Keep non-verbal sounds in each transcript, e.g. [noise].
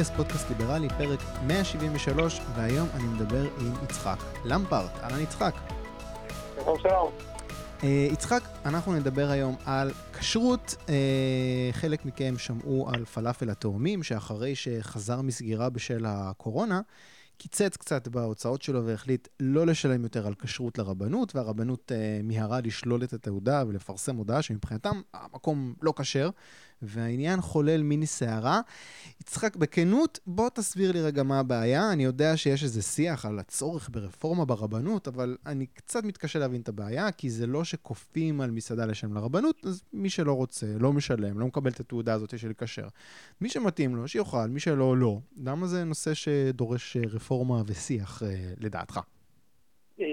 אקספרס, פודקאסט ליברלי, פרק 173, והיום אני מדבר עם יצחק למפרט. אהלן יצחק. שלום שלום. Uh, יצחק, אנחנו נדבר היום על כשרות. Uh, חלק מכם שמעו על פלאפל התאומים, שאחרי שחזר מסגירה בשל הקורונה, קיצץ קצת בהוצאות שלו והחליט לא לשלם יותר על כשרות לרבנות, והרבנות uh, מיהרה לשלול את התעודה ולפרסם הודעה שמבחינתם המקום לא כשר, והעניין חולל מיני סערה. יצחק, בכנות, בוא תסביר לי רגע מה הבעיה. אני יודע שיש איזה שיח על הצורך ברפורמה ברבנות, אבל אני קצת מתקשה להבין את הבעיה, כי זה לא שכופים על מסעדה לשם לרבנות, אז מי שלא רוצה, לא משלם, לא מקבל את התעודה הזאת של כשר. מי שמתאים לו, שיאכל, מי שלא, לא. למה זה נושא שדורש רפורמה ושיח, אה, לדעתך? אה,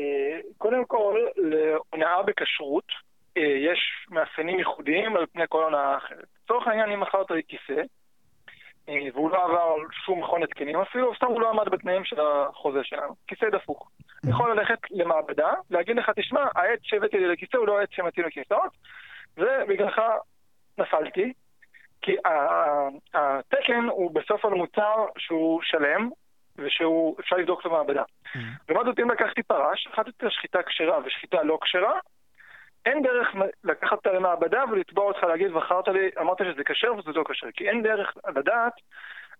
קודם כל, להונאה בכשרות אה, יש מאפיינים ייחודיים על פני כל הונאה אחרת. לצורך העניין, אם מכרת לי כיסא, אה, והוא לא עבר שום מכון התקנים אפילו, סתם הוא לא עמד בתנאים של החוזה שלנו. כיסא דפוק. אני יכול ללכת למעבדה, להגיד לך, תשמע, העץ שהבאתי לי לכיסא הוא לא העץ שמתאים לכיסאות, ובגללך נפלתי, כי התקן הוא בסוף על מוצר שהוא שלם, ושהוא, אפשר לבדוק את המעבדה. לעומת זאת, אם לקחתי פרש, אחת יותר שחיטה כשרה ושחיטה לא כשרה, אין דרך לקחת אותה למעבדה ולתבוע אותך להגיד, בחרת לי, אמרת שזה כשר וזה לא כשר. כי אין דרך לדעת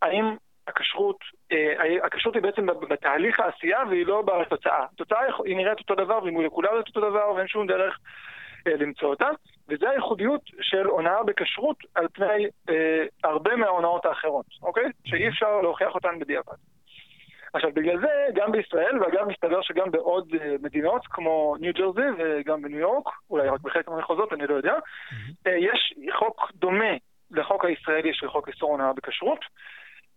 האם הכשרות, אה, הכשרות היא בעצם בתהליך העשייה והיא לא בתוצאה. התוצאה היא נראית אותו דבר והיא מולקולרית אותו דבר ואין שום דרך אה, למצוא אותה. וזה הייחודיות של הונאה בכשרות על פני אה, הרבה מההונאות האחרות, אוקיי? שאי אפשר להוכיח אותן בדיעבד. עכשיו, בגלל זה, גם בישראל, ואגב, מסתבר שגם בעוד uh, מדינות, כמו ניו ג'רזי וגם בניו יורק, אולי רק בחלק מהמחוזות, אני לא יודע, mm-hmm. uh, יש חוק דומה לחוק הישראלי של חוק איסור הונאה בכשרות.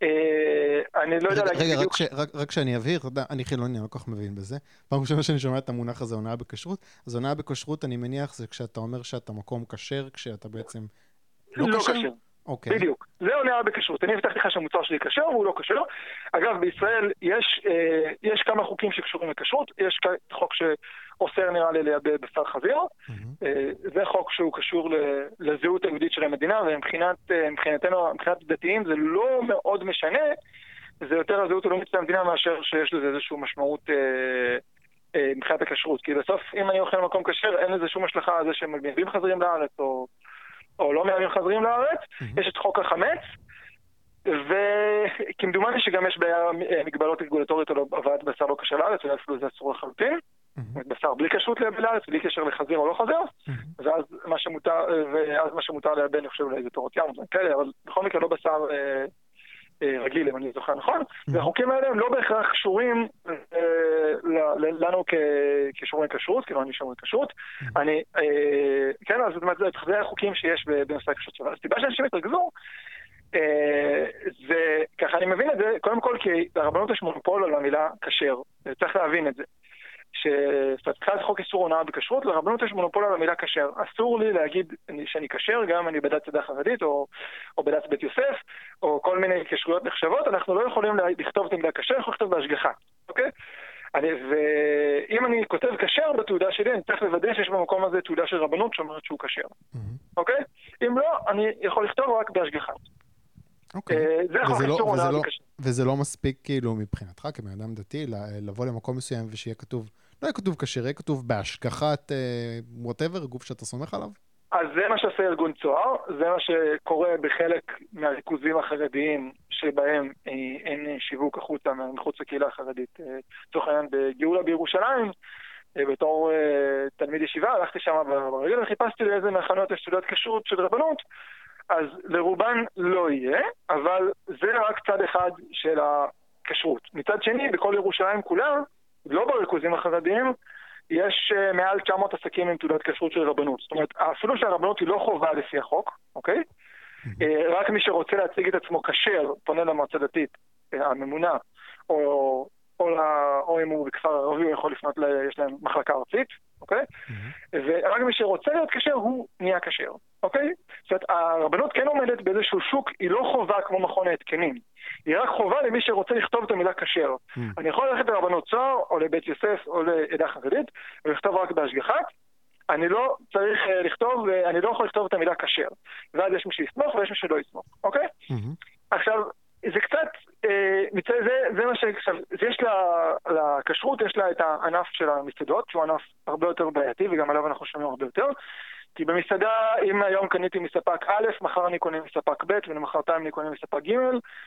Uh, אני לא יודע להגיד בדיוק... רגע, ש... רק, רק שאני אבהיר, אני חילוני, אני לא כל כך מבין בזה. פעם ראשונה שאני שומע את המונח הזה, הונאה בכשרות, אז הונאה בכשרות, אני מניח, זה כשאתה אומר שאתה מקום כשר, כשאתה בעצם לא, לא כשר. אוקיי. Okay. בדיוק. זה הונאה בכשרות. אני הבטחתי לך שהמוצר שלי כשר והוא לא כשר. אגב, בישראל יש, אה, יש כמה חוקים שקשורים לכשרות. יש חוק שאוסר נראה לי לייבא בשר חזיר. Mm-hmm. אה, זה חוק שהוא קשור לזהות היהודית של המדינה, ומבחינתנו, אה, מבחינת דתיים זה לא מאוד משנה. זה יותר הזהות הלאומית של המדינה מאשר שיש לזה איזושהי משמעות... אה, אה, מבחינת הכשרות, כי בסוף אם אני אוכל במקום כשר אין לזה שום השלכה על זה שמביאים חזירים לארץ או או לא מהימים חזרים לארץ, mm-hmm. יש את חוק החמץ, וכמדומני שגם יש בעיה אה, מגבלות רגולטוריות על הבאת בשר לא קשה לארץ, ואפילו זה אסור לחלוטין. Mm-hmm. בשר בלי כשרות לארץ, בלי קשר לחזיר או לא חזיר, mm-hmm. ואז מה שמותר, ואז מה שמותר לייבא, אני חושב אולי זה תורות ים, כאלה, אבל בכל מקרה לא בשר אה, אה, רגיל, אם אני זוכר נכון. והחוקים האלה הם לא בהכרח קשורים אה, לנו כשומרי כשרות, כאילו אני שומרי כשרות. אני, אה, כן, אז זאת אומרת, זה החוקים שיש בנושא הכשרות שלנו. הסיבה שאנשים התרכזו, זה, ככה אני מבין את זה, קודם כל כי לרבנות יש מונופול על המילה כשר, צריך להבין את זה. שמבחינת חוק איסור הונאה בכשרות, לרבנות יש מונופול על המילה כשר. אסור לי להגיד שאני כשר, גם אם אני בדת צדה חרדית, או, או בדת בית יוסף, או כל מיני כשרויות נחשבות, אנחנו לא יכולים לכתוב את המילה כשר, אנחנו לכתוב בהשגחה, אוקיי? אני, ואם אני כותב כשר בתעודה שלי, אני צריך לוודא שיש במקום הזה תעודה של רבנות שאומרת שהוא כשר, mm-hmm. אוקיי? אם לא, אני יכול לכתוב רק בהשגחה. אוקיי. אה, זה וזה, לא, וזה, לא, וזה לא מספיק כאילו מבחינתך כבן אדם דתי לבוא למקום מסוים ושיהיה כתוב לא יהיה כתוב כשר, יהיה כתוב בהשגחת וואטאבר, אה, גוף שאתה סומך עליו? אז זה מה שעושה ארגון צוהר, זה מה שקורה בחלק מהריכוזים החרדיים שבהם אה, אין שיווק החוצה, מחוץ לקהילה החרדית. אה, לצורך העניין בגאולה בירושלים, בתור תלמיד ישיבה, הלכתי שם ברגל וחיפשתי לאיזה מהחנויות יש תעודת כשרות של רבנות, אז לרובן לא יהיה, אבל זה רק צד אחד של הכשרות. מצד שני, בכל ירושלים כולה, לא בריכוזים החרדיים, יש uh, מעל 900 עסקים עם תעודת כשרות של רבנות. זאת אומרת, אפילו שהרבנות היא לא חובה לפי החוק, אוקיי? Uh, רק מי שרוצה להציג את עצמו כשר, פונה למועצה דתית, uh, הממונה, או, או, לה, או אם הוא בכפר ערבי, הוא יכול לפנות, ל, יש להם מחלקה ארצית, אוקיי? Mm-hmm. ורק מי שרוצה להיות כשר, הוא נהיה כשר, אוקיי? זאת אומרת, הרבנות כן עומדת באיזשהו שוק, היא לא חובה כמו מכון ההתקנים. היא רק חובה למי שרוצה לכתוב את המילה כשר. Mm. אני יכול ללכת לרבנות צוהר, או לבית יוסף, או לעדה חרדית, ולכתוב רק בהשגחה. אני לא צריך uh, לכתוב, uh, אני לא יכול לכתוב את המילה כשר. ואז יש מי שיסמוך ויש מי שלא יסמוך, אוקיי? Mm-hmm. עכשיו, זה קצת, מצד זה, זה מה ש... עכשיו, יש לכשרות, יש לה את הענף של המסעדות, שהוא ענף הרבה יותר בעייתי, וגם עליו אנחנו שומעים הרבה יותר. כי במסעדה, אם היום קניתי מספק א', מחר אני קונה מספק ב', ולמחרתיים אני קונה מספק ג',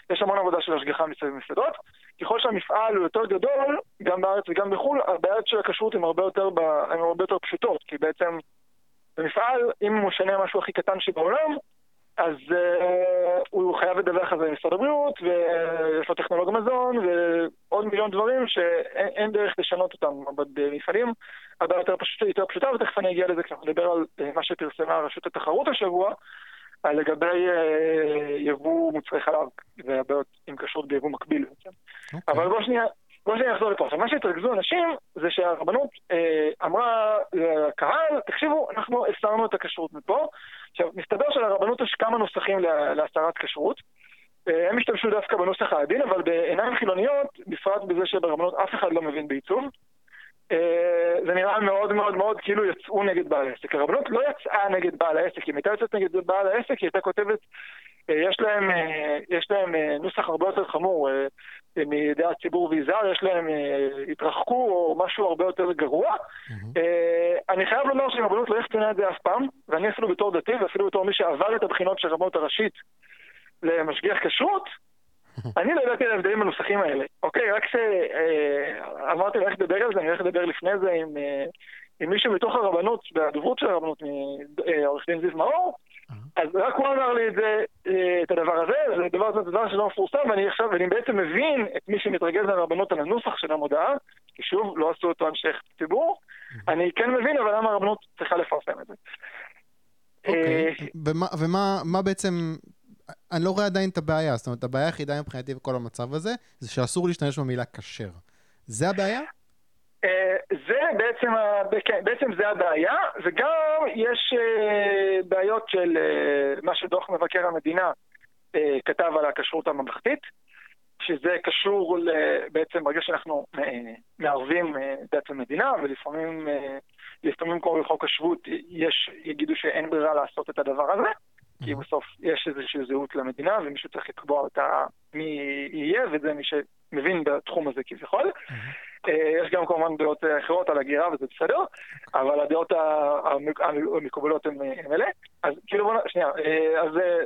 יש המון עבודה של השגחה מסביב מסעדות. ככל שהמפעל הוא יותר גדול, גם בארץ וגם בחו"ל, הבעיות של הכשרות הן הרבה הן הרבה יותר פשוטות, כי בעצם במפעל, אם הוא משנה משהו הכי קטן שבעולם, אז uh, הוא חייב לדווח על זה למשרד הבריאות, ויש לו טכנולוג מזון, ועוד מיליון דברים שאין דרך לשנות אותם במפעלים. הרבה יותר, פשוט, יותר פשוטה, ותכף אני אגיע לזה כשאנחנו נדבר על uh, מה שפרסמה רשות התחרות השבוע, על לגבי uh, יבוא מוצרי חלב והבעיות עם כשרות ביבוא מקביל בעצם. Okay. אוקיי. אבל בוא שנייה, בוא שאני אחזור לפה. עכשיו, מה שהתרכזו אנשים זה שהרבנות אה, אמרה לקהל, תקשיבו, אנחנו הסרנו את הכשרות מפה. עכשיו, מסתבר שלרבנות יש כמה נוסחים להסרת כשרות. אה, הם השתמשו דווקא בנוסח העדין, אבל בעיניים חילוניות, בפרט בזה שברבנות אף אחד לא מבין בעיצוב. אה, זה נראה מאוד מאוד מאוד כאילו יצאו נגד בעל העסק. הרבנות לא יצאה נגד בעל העסק, אם הייתה יוצאת נגד בעל העסק, היא הייתה כותבת, יש להם, אה, יש להם נוסח הרבה יותר חמור מידי הציבור ויזהר, יש להם התרחקו או משהו הרבה יותר גרוע. Mm-hmm. אני חייב לומר שהרבנות לא יחצנה את זה אף פעם, ואני אפילו בתור דתי ואפילו בתור מי שעבר את הבחינות של הרבנות הראשית למשגיח כשרות, אני לא ידעתי על ההבדלים בנוסחים האלה. אוקיי, רק כשאמרתי ללכת לדבר על זה, אני הולך לדבר לפני זה עם, אה, עם מישהו מתוך הרבנות, והדוברות של הרבנות, אה, עורך דין זיו מאור, אז רק הוא אמר לי את זה, אה, את הדבר הזה, זה דבר, זה דבר שלא מפורסם, ואני עכשיו, ואני בעצם מבין את מי שמתרגז מהרבנות על הנוסח של המודעה, כי שוב, לא עשו אותו אנשי ציבור, אני כן מבין, אבל למה הרבנות צריכה לפרסם את זה. אוקיי, ומה בעצם אני לא רואה עדיין את הבעיה, זאת אומרת, הבעיה היחידה מבחינתי בכל המצב הזה, זה שאסור להשתמש במילה כשר. זה הבעיה? אה, זה בעצם, כן, בעצם זה הבעיה, וגם יש אה, בעיות של אה, מה שדוח מבקר המדינה כתב על הכשרות הממלכתית, שזה קשור בעצם ברגע שאנחנו מערבים דת ומדינה, ולפעמים, לפעמים כמו בחוק השבות, יש, יגידו שאין ברירה לעשות את הדבר הזה. כי בסוף יש איזושהי זהות למדינה, ומישהו צריך לקבוע אותה מי יהיה, וזה מי שמבין בתחום הזה כביכול. אה, יש גם כמובן דעות אחרות על הגירה, וזה בסדר, אבל הדעות המקובלות הן אלה. אז כאילו בוא, נ... שנייה, אה, אז... אה,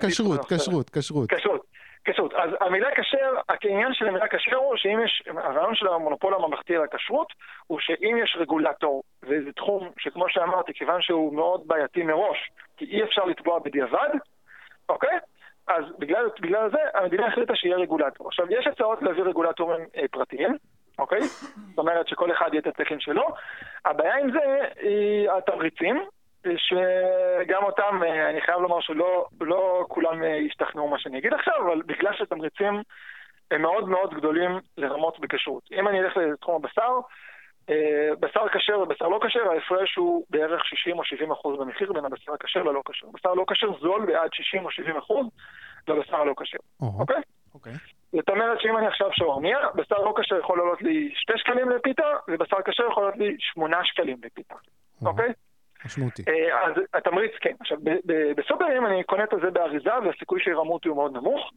כשרות, כשרות, כשרות. כשרות. כשרות. אז המילה כשר, העניין של המילה כשר הוא שאם יש, הרעיון של המונופול הממלכתי על הכשרות, הוא שאם יש רגולטור, וזה תחום שכמו שאמרתי, כיוון שהוא מאוד בעייתי מראש, כי אי אפשר לתבוע בדיעבד, אוקיי? אז בגלל, בגלל זה המדינה החליטה שיהיה רגולטור. עכשיו, יש הצעות להביא רגולטורים אה, פרטיים, אוקיי? זאת אומרת שכל אחד יהיה את התקן שלו. הבעיה עם זה היא התמריצים, שגם אותם, אה, אני חייב לומר שלא לא כולם אה, ישתכנעו מה שאני אגיד עכשיו, אבל בגלל שתמריצים הם מאוד מאוד גדולים לרמות בכשרות. אם אני אלך לתחום הבשר, בשר כשר ובשר לא כשר, ההפרש הוא בערך 60 או 70 אחוז במחיר בין הבשר הכשר ללא כשר. בשר לא כשר זול בעד 60 או 70 אחוז לבשר הלא כשר, אוקיי? אוקיי. זאת אומרת שאם אני עכשיו שווארמיה, בשר לא כשר יכול לעלות לי 2 שקלים לפיתה, ובשר כשר יכול לעלות לי 8 שקלים לפיתה, אוקיי? משמעותי. אה, אז התמריץ כן. עכשיו, בסופרים אני קונה את זה באריזה והסיכוי שירמו אותי הוא מאוד נמוך,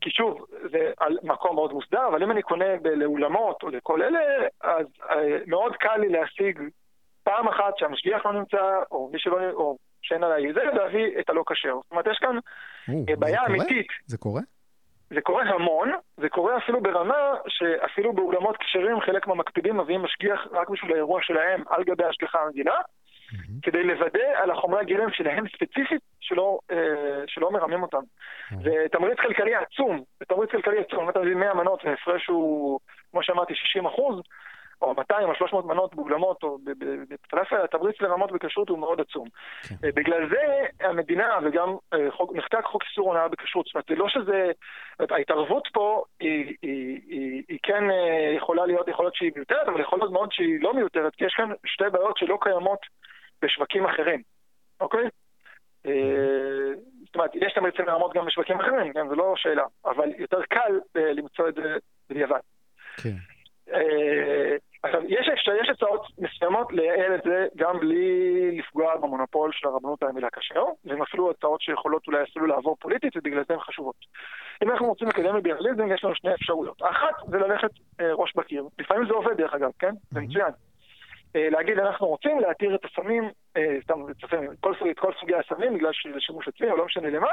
כי שוב, זה על מקום מאוד מוסדר, אבל אם אני קונה לאולמות או לכל אלה, אז אה, מאוד קל לי להשיג פעם אחת שהמשגיח לא נמצא, או מי שלא, או שאין עליי זה, להביא את הלא כשר. זאת אומרת, יש כאן אה, בעיה אמיתית. זה קורה? זה קורה המון, זה קורה אפילו ברמה שאפילו באולמות כשרים חלק מהמקפידים מביאים משגיח רק בשביל האירוע שלהם על גבי השגחה המדינה. Mm-hmm. כדי לוודא על החומרי הגלם שלהם ספציפית, שלא, אה, שלא מרמים אותם. Mm-hmm. זה תמריץ כלכלי עצום, זה תמריץ כלכלי עצום, אם אתה מביא 100 מנות וההפרש הוא, כמו שאמרתי, 60 אחוז, או 200 או 300 מנות באולמות או בפלאפל, התמריץ לרמות בכשרות הוא מאוד עצום. כן. אה, בגלל זה המדינה וגם אה, חוק, נחקק חוק איסור הונאה בכשרות. זאת אומרת, זה לא שזה... ההתערבות פה היא, היא, היא, היא כן יכולה להיות, יכול להיות שהיא מיותרת, אבל יכול להיות מאוד שהיא לא מיותרת, כי יש כאן שתי בעיות שלא קיימות בשווקים אחרים, אוקיי? אה, זאת אומרת, יש תמריצי לרמות גם בשווקים אחרים, כן, זו לא שאלה, אבל יותר קל אה, למצוא את זה בדיעבד. כן. אה, עכשיו, יש, יש הצעות מסוימות לייעל את זה גם בלי לפגוע במונופול של הרבנות על המילה כשר, והן אפילו הצעות שיכולות אולי אפילו לעבור פוליטית ובגלל זה הן חשובות. אם אנחנו רוצים לקדם ליברליזם, יש לנו שני אפשרויות. האחת זה ללכת אה, ראש בקיר. לפעמים זה עובד דרך אגב, כן? זה מצוין. אה, להגיד אנחנו רוצים להתיר את הסמים, אה, סתם, כל, סוג, כל סוגי הסמים בגלל שזה שימוש עצמי או לא משנה למה.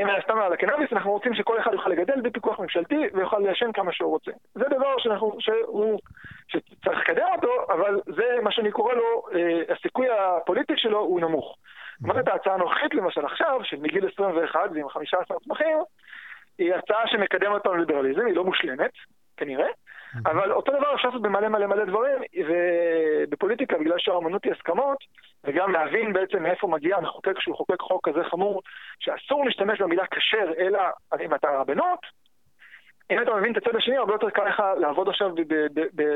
אם היה סתם על הקנאביס, אנחנו רוצים שכל אחד יוכל לגדל בפיקוח ממשלתי ויוכל לעשן כמה שהוא רוצה. זה דבר שאנחנו, שהוא, שצריך לקדם אותו, אבל זה מה שאני קורא לו, אה, הסיכוי הפוליטי שלו הוא נמוך. זאת אומרת, ההצעה הנוכחית למשל עכשיו, שמגיל 21 ועם 15 צמחים, היא הצעה שמקדמת אותנו ליברליזם, היא לא מושלמת, כנראה, אבל אותו דבר אפשר לעשות במלא מלא מלא דברים, ובפוליטיקה, בגלל שהאמנות היא הסכמות, וגם להבין בעצם מאיפה מגיע המחוקק שהוא חוקק חוק כזה חמור, שאסור להשתמש במילה כשר, אלא אם אתה רבנות, אם אתה מבין את הצד השני, הרבה יותר קל לך לעבוד עכשיו,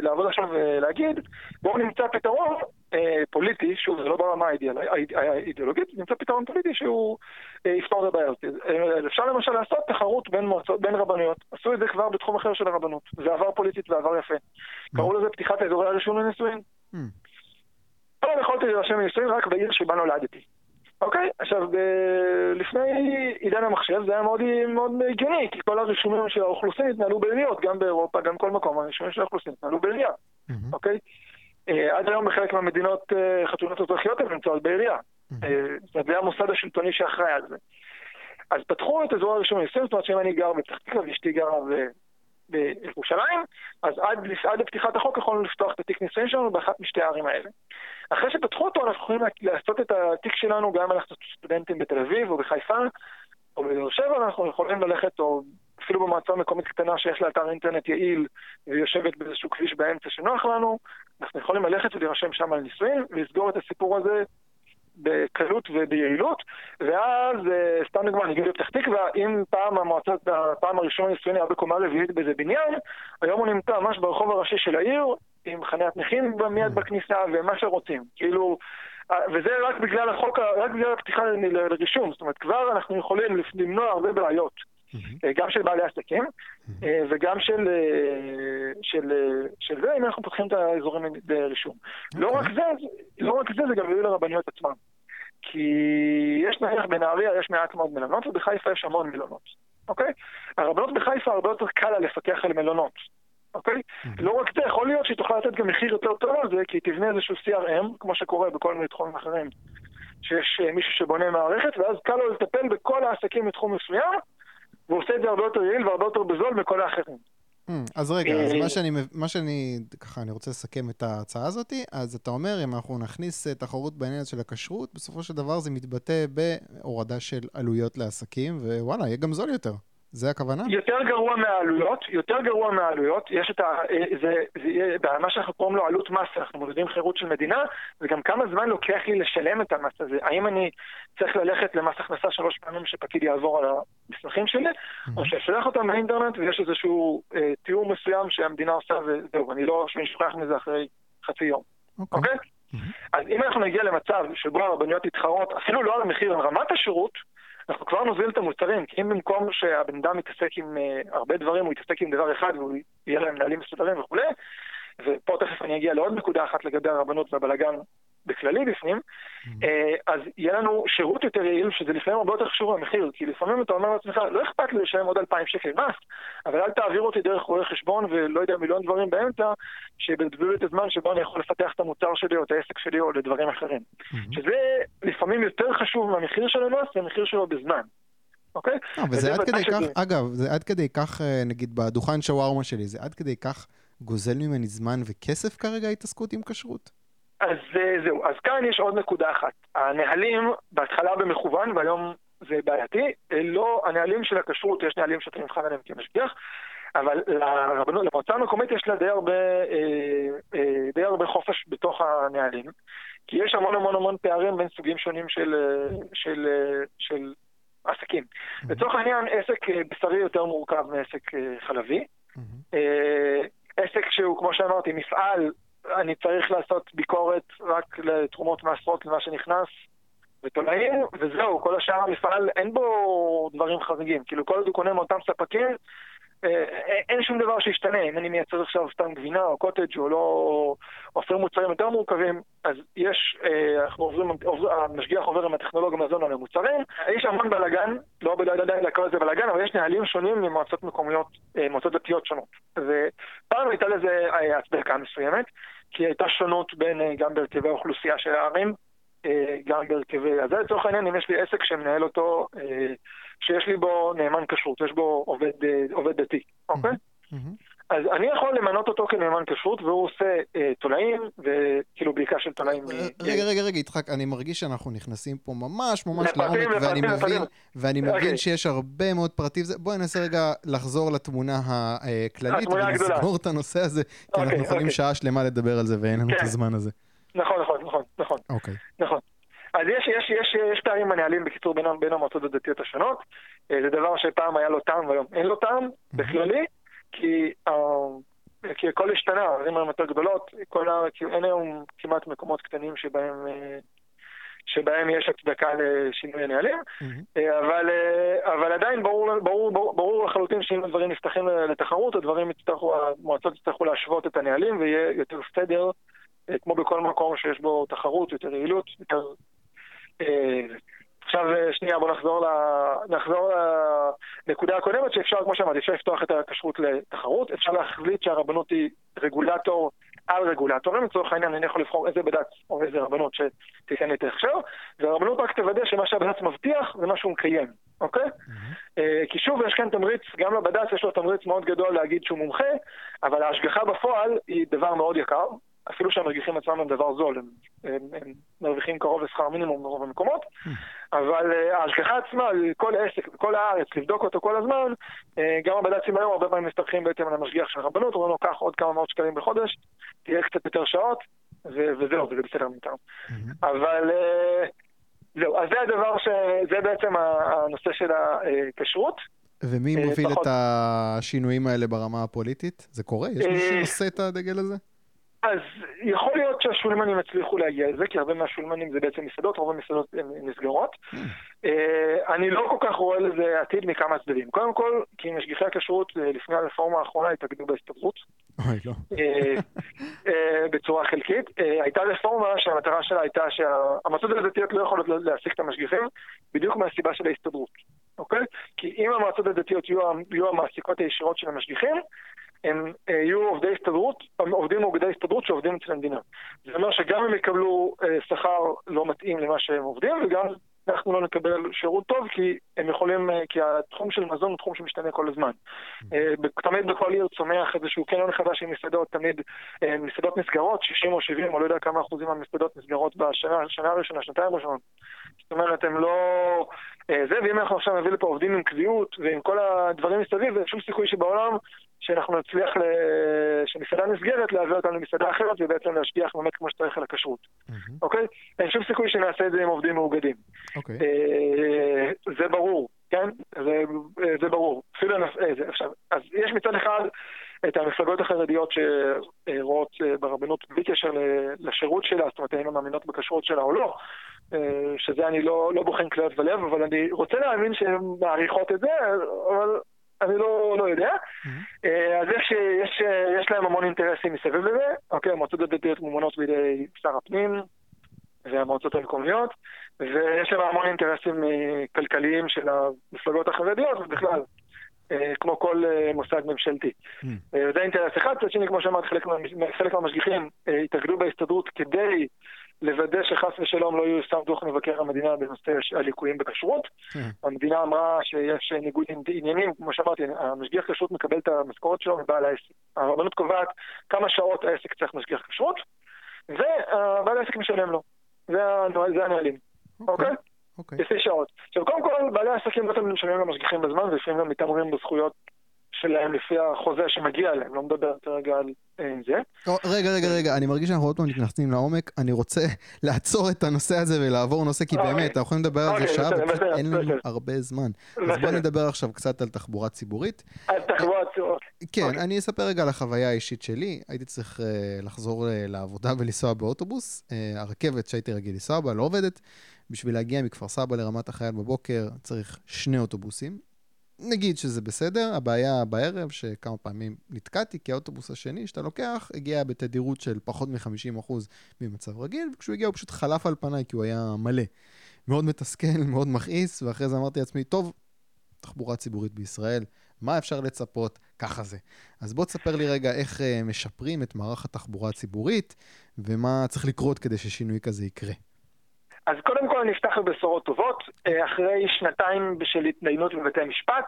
לעבוד עכשיו ולהגיד, בואו נמצא פתרון אה, פוליטי, שוב, זה לא ברמה האידיאולוגית, נמצא פתרון פוליטי שהוא אה, יפתור את הבעיה הזאת. אה, אפשר למשל לעשות תחרות בין מועצות, בין רבנויות. עשו את זה כבר בתחום אחר של הרבנות. זה עבר פוליטית ועבר יפה. קראו לזה פתיחת אזורי הרישום לנישואין. פעם יכולתי להירשם לנישואין רק בעיר שבה נולדתי. אוקיי, עכשיו, ב- לפני עידן המחשב זה היה מאוד, מאוד הגיוני, כי כל הרישומים של האוכלוסין התנהלו בעיריות, גם באירופה, גם בכל מקום, הרישומים של האוכלוסין התנהלו בעירייה, mm-hmm. אוקיי? אה, עד היום בחלק מהמדינות אה, חתונות אזרחיות הן נמצאות בעירייה. Mm-hmm. אה, זה המוסד השלטוני שאחראי על זה. אז פתחו את אזור הרישום לנישואים, זאת אומרת שאם אני גר בפתח תקווה ואשתי גרה בירושלים, אז עד, עד לפתיחת החוק יכולנו לפתוח את התיק נישואים שלנו באחת משתי הערים האלה. אחרי שפתחו אותו אנחנו יכולים לעשות את התיק שלנו גם אם אנחנו סטודנטים בתל אביב או בחיפה או בבאר שבע, אנחנו יכולים ללכת, או אפילו במועצה מקומית קטנה שיש לה אתר אינטרנט יעיל ויושבת באיזשהו כביש באמצע שנוח לנו, אנחנו יכולים ללכת ולהירשם שם על נישואים ולסגור את הסיפור הזה בקלות וביעילות, ואז, אה, סתם דוגמא, אני אגיד בפתח תקווה, אם פעם המועצה, הפעם הראשונה נישואין היה בקומה רביעית באיזה בניין, היום הוא נמצא ממש ברחוב הראשי של העיר, עם חניית נכים מיד בכניסה ומה שרוצים. כאילו, אה, וזה רק בגלל החוק, רק בגלל הפתיחה לרישום, זאת אומרת, כבר אנחנו יכולים למנוע הרבה בעיות. אה, גם של בעלי עסקים וגם של, של, של זה, אם אנחנו פותחים את האזורים לרישום. Okay. לא, אוקיי. רק זה, לא רק זה, זה גם יועיל לרבניות עצמן. כי יש נניח בנהריה יש מעט מאוד מלונות, ובחיפה יש המון מלונות, אוקיי? הרבנות בחיפה הרבה יותר קל לה לפקח על מלונות, אוקיי? Mm-hmm. לא רק זה, יכול להיות שהיא תוכל לתת גם מחיר יותר טוב על זה, כי היא תבנה איזשהו CRM, כמו שקורה בכל מיני תחומים אחרים, שיש אה, מישהו שבונה מערכת, ואז קל לו לטפל בכל העסקים מתחום מסוים, והוא עושה את זה הרבה יותר יעיל והרבה יותר בזול מכל האחרים. Hmm, אז רגע, אז מה שאני, מה שאני, ככה, אני רוצה לסכם את ההצעה הזאת, אז אתה אומר, אם אנחנו נכניס אה, תחרות בעניין של הכשרות, בסופו של דבר זה מתבטא בהורדה של עלויות לעסקים, ווואלה, יהיה גם זול יותר. זה הכוונה? יותר גרוע מהעלויות, יותר גרוע מהעלויות, יש את ה... זה, זה יהיה, מה שאנחנו קוראים לו עלות מס, אנחנו מודדים חירות של מדינה, וגם כמה זמן לוקח לי לשלם את המס הזה. האם אני צריך ללכת למס הכנסה שלוש פעמים שפקיד יעבור על המסמכים שלי, mm-hmm. או שאשלח אותם באינטרנט ויש איזשהו אה, תיאור מסוים שהמדינה עושה וזהו, אני לא שוכח מזה אחרי חצי יום. אוקיי? Okay. Okay? Mm-hmm. אז אם אנחנו נגיע למצב שבו הרבניות יתחרות, אפילו לא על המחיר, על רמת השירות, אנחנו כבר נוזיל את המוצרים, כי אם במקום שהבן אדם יתעסק עם uh, הרבה דברים, הוא יתעסק עם דבר אחד והוא יהיה להם נהלים מסודרים וכולי, ופה תכף אני אגיע לעוד נקודה אחת לגבי הרבנות והבלגן בכללי בפנים, mm-hmm. אה, אז יהיה לנו שירות יותר יעיל, שזה לפעמים הרבה יותר חשוב מהמחיר, כי לפעמים אתה אומר לעצמך, לא אכפת לי לשלם עוד 2,000 שקל מס, אבל אל תעביר אותי דרך רואי חשבון ולא יודע, מיליון דברים באמצע, שיבזבזו לי את הזמן שבו אני יכול לפתח את המוצר שלי או את העסק שלי או לדברים אחרים. Mm-hmm. שזה לפעמים יותר חשוב מהמחיר של המס, והמחיר שלו בזמן. אוקיי? אה, וזה עד כדי כך, אגב, זה עד כדי כך, נגיד בדוכן שווארמה שלי, זה עד כדי כך גוזל ממני זמן וכסף כרגע ההתעסקות עם כשרות? אז אה, זהו, אז כאן יש עוד נקודה אחת. הנהלים, בהתחלה במכוון, והיום זה בעייתי, אה, לא, הנהלים של הכשרות, יש נהלים שאתה נבחן עליהם כמשגיח, אבל לרבנות, למועצה המקומית יש לה די הרבה, אה, די הרבה חופש בתוך הנהלים, כי יש המון המון המון פערים בין סוגים שונים של, של, של עסקים. Mm-hmm. לצורך העניין, עסק בשרי יותר מורכב מעסק חלבי. Mm-hmm. עסק שהוא, כמו שאמרתי, מפעל אני צריך לעשות ביקורת רק לתרומות מעשרות למה שנכנס ותולעים, וזהו, כל השאר המפעל אין בו דברים חריגים. כאילו כל עוד הוא קונה מאותם ספקים, אין שום דבר שישתנה, אם אני מייצר עכשיו סתם גבינה או קוטג' או לא, או אפילו מוצרים יותר מורכבים, אז יש, אה, אנחנו עוברים, המשגיח עובר עם הטכנולוגיה מזון על המוצרים, יש המון בלאגן, לא בדעת עדיין לקרוא לזה בלאגן, אבל יש נהלים שונים ממועצות מקומיות, אה, מועצות דתיות שונות. ופעם הייתה לזה הצדקה מסוימת, כי הייתה שונות בין, גם בהרכבי האוכלוסייה של הערים, גם בהרכבי... אז זה לצורך העניין, אם יש לי עסק שמנהל אותו שיש לי בו נאמן כשרות, יש בו עובד, אה, עובד דתי, אוקיי? אז אני יכול למנות אותו כנאמן כשרות, והוא עושה אה, תולעים, וכאילו בדיקה של תולעים. אה, רגע, רגע, רגע, יצחק, אני מרגיש שאנחנו נכנסים פה ממש ממש לעומק, ואני מבין, ואני מבין אוקיי. שיש הרבה מאוד פרטים. בואי ננסה רגע לחזור לתמונה הכללית, ולסגור את הנושא הזה, כי אנחנו אוקיי, יכולים אוקיי. שעה שלמה לדבר על זה, ואין לנו את כן. הזמן הזה. נכון, נכון, נכון, נכון. אוקיי. נכון. אז יש, יש, יש, יש פערים מנהלים בקיצור בין, בין המועצות הדתיות השונות. אה, זה דבר שפעם היה לו טעם והיום אין לו טעם בכללי, כי, uh, כי הכל השתנה, הערים היום יותר גדולות, כל ה, כי אין היום כמעט מקומות קטנים שבהם, uh, שבהם יש הצדקה לשינוי הנהלים, mm-hmm. אבל, אבל עדיין ברור, ברור, ברור, ברור לחלוטין שאם הדברים נפתחים לתחרות, הדברים יצטרכו, המועצות יצטרכו להשוות את הנהלים ויהיה יותר סדר. כמו בכל מקום שיש בו תחרות, יותר יעילות, יותר אה, עכשיו אה, שנייה בוא נחזור, ל... נחזור לנקודה הקודמת שאפשר, כמו שאמרתי, אפשר לפתוח את הכשרות לתחרות, אפשר להחליט שהרבנות היא רגולטור על רגולטורים, לצורך העניין אני יכול לבחור איזה בד"ץ או איזה רבנות שתיתן לי את ההכשר, והרבנות רק תוודא שמה שהבד"ץ מבטיח זה מה שהוא מקיים, אוקיי? Mm-hmm. כי שוב, יש כאן תמריץ, גם לבד"ץ יש לו תמריץ מאוד גדול להגיד שהוא מומחה, אבל ההשגחה בפועל היא דבר מאוד יקר, אפילו שהמרגיחים עצמם הם דבר זול, הם, הם, הם מרוויחים קרוב לשכר מינימום ברוב המקומות, אבל uh, ההשגחה עצמה כל עסק בכל הארץ, לבדוק אותו כל הזמן, uh, גם הבד"צים היום הרבה פעמים מסתבכים בעצם על המשגיח של הרבנות, אומרים לו קח עוד כמה מאות שקלים בחודש, תהיה קצת יותר שעות, ו- וזהו, זה בסדר מאיתנו. אבל uh, זהו, אז זה הדבר ש... זה בעצם הנושא של הכשרות. ומי מוביל את השינויים האלה ברמה הפוליטית? זה קורה? יש מישהו שנושא את הדגל הזה? אז יכול להיות שהשולמנים יצליחו להגיע לזה, כי הרבה מהשולמנים זה בעצם מסעדות, רוב המסעדות הן נסגרות. אה, אני לא כל כך רואה לזה עתיד מכמה צדדים. קודם כל, כי משגיחי הכשרות אה, לפני הרפורמה האחרונה התאגדו בהסתדרות. אוי, לא. אה, בצורה חלקית. הייתה רפורמה שהמטרה שלה הייתה שהמועצות הדתיות לא יכולות להעסיק את המשגיחים, בדיוק מהסיבה של ההסתדרות, אוקיי? כי אם המועצות הדתיות יהיו המעסיקות הישירות של המשגיחים, הם אה, יהיו עובדי הסתדרות, עובדים מאוגדי הסתדרות שעובדים אצל המדינה. זה אומר שגם הם יקבלו אה, שכר לא מתאים למה שהם עובדים, וגם אנחנו לא נקבל שירות טוב, כי הם יכולים, אה, כי התחום של מזון הוא תחום שמשתנה כל הזמן. תמיד בכל עיר צומח איזשהו קניון חדש עם מסעדות, תמיד מסעדות נסגרות, 60 או 70, או לא יודע כמה אחוזים מהמסעדות נסגרות בשנה הראשונה, שנתיים ראשונות. זאת אומרת, הם לא... זה, ואם אנחנו עכשיו נביא לפה עובדים עם קביעות ועם כל הדברים מסביב, אין שום סיכוי שבעולם שאנחנו נצליח, ל... שמסעדה נסגרת, להעביר אותנו למסעדה אחרת ובעצם להשגיח באמת כמו שצריך על הכשרות, אוקיי? אין שום סיכוי שנעשה את זה עם עובדים מאוגדים. אוקיי. אה, זה ברור, כן? זה, זה ברור. אפילו נס... אה, זה, עכשיו, אז יש מצד אחד את המפלגות החרדיות שרואות אה, ברבנות בלי קשר לשירות שלה, זאת אומרת, האם הן מאמינות בכשרות שלה או לא, שזה אני לא, לא בוחן כליות ולב, אבל אני רוצה להאמין שהן מעריכות את זה, אבל אני לא, לא יודע. Mm-hmm. אז יש, יש, יש להם המון אינטרסים מסביב לזה. אוקיי, המועצות הדתיות ממונות בידי שר הפנים והמועצות המקומיות, ויש להם המון אינטרסים אה, כלכליים של המפלגות החרדיות ובכלל. אה, כמו כל מוסד ממשלתי. Mm. זה אינטרס אחד, מצד שני, כמו שאמרת, חלק מהמשגיחים התאגדו בהסתדרות כדי לוודא שחס ושלום לא ייושם דוח מבקר המדינה בנושא הליקויים בכשרות. כן. המדינה אמרה שיש ניגוד עניינים, כמו שאמרתי, המשגיח כשרות מקבל את המשכורת שלו מבעל העסק. הרבנות קובעת כמה שעות העסק צריך משגיח כשרות, ובעל העסק משלם לו. זה הנהלים, אוקיי? אוקיי? לפי שעות. עכשיו, קודם כל, בעלי העסקים לא תמיד משלמים למשגיחים בזמן, ולפעמים גם מתעמרים בזכויות שלהם לפי החוזה שמגיע להם, לא מדבר כרגע על אה, זה. רגע, רגע, רגע, אני מרגיש שאנחנו עוד פעם נכנסים לעומק, אני רוצה [laughs] לעצור את הנושא הזה ולעבור נושא, כי באמת, אנחנו יכולים לדבר על זה אוקיי, שעה, אין לנו הרבה זמן. אז בוא נדבר עכשיו קצת על תחבורה ציבורית. על תחבורה ציבורית. כן, אוקיי. אני אספר רגע על החוויה האישית שלי. הייתי צריך אה, לחזור אה, לעבודה [laughs] ולנסוע באוטובוס. הרכבת שהייתי רגיל לנסוע בה לא עובדת. בשביל להגיע מכפר סבא לרמת החייל בבוקר צריך שני אוטובוסים. נגיד שזה בסדר, הבעיה בערב שכמה פעמים נתקעתי, כי האוטובוס השני שאתה לוקח הגיע בתדירות של פחות מ-50% ממצב רגיל, וכשהוא הגיע הוא פשוט חלף על פניי כי הוא היה מלא. מאוד מתסכל, [laughs] מאוד מכעיס, ואחרי זה אמרתי לעצמי, טוב, תחבורה ציבורית בישראל, מה אפשר לצפות? ככה זה. אז בוא תספר לי רגע איך uh, משפרים את מערך התחבורה הציבורית, ומה צריך לקרות כדי ששינוי כזה יקרה. אז קודם כל נפתח בבשורות טובות. אה, אחרי שנתיים של התדיינות בבתי המשפט,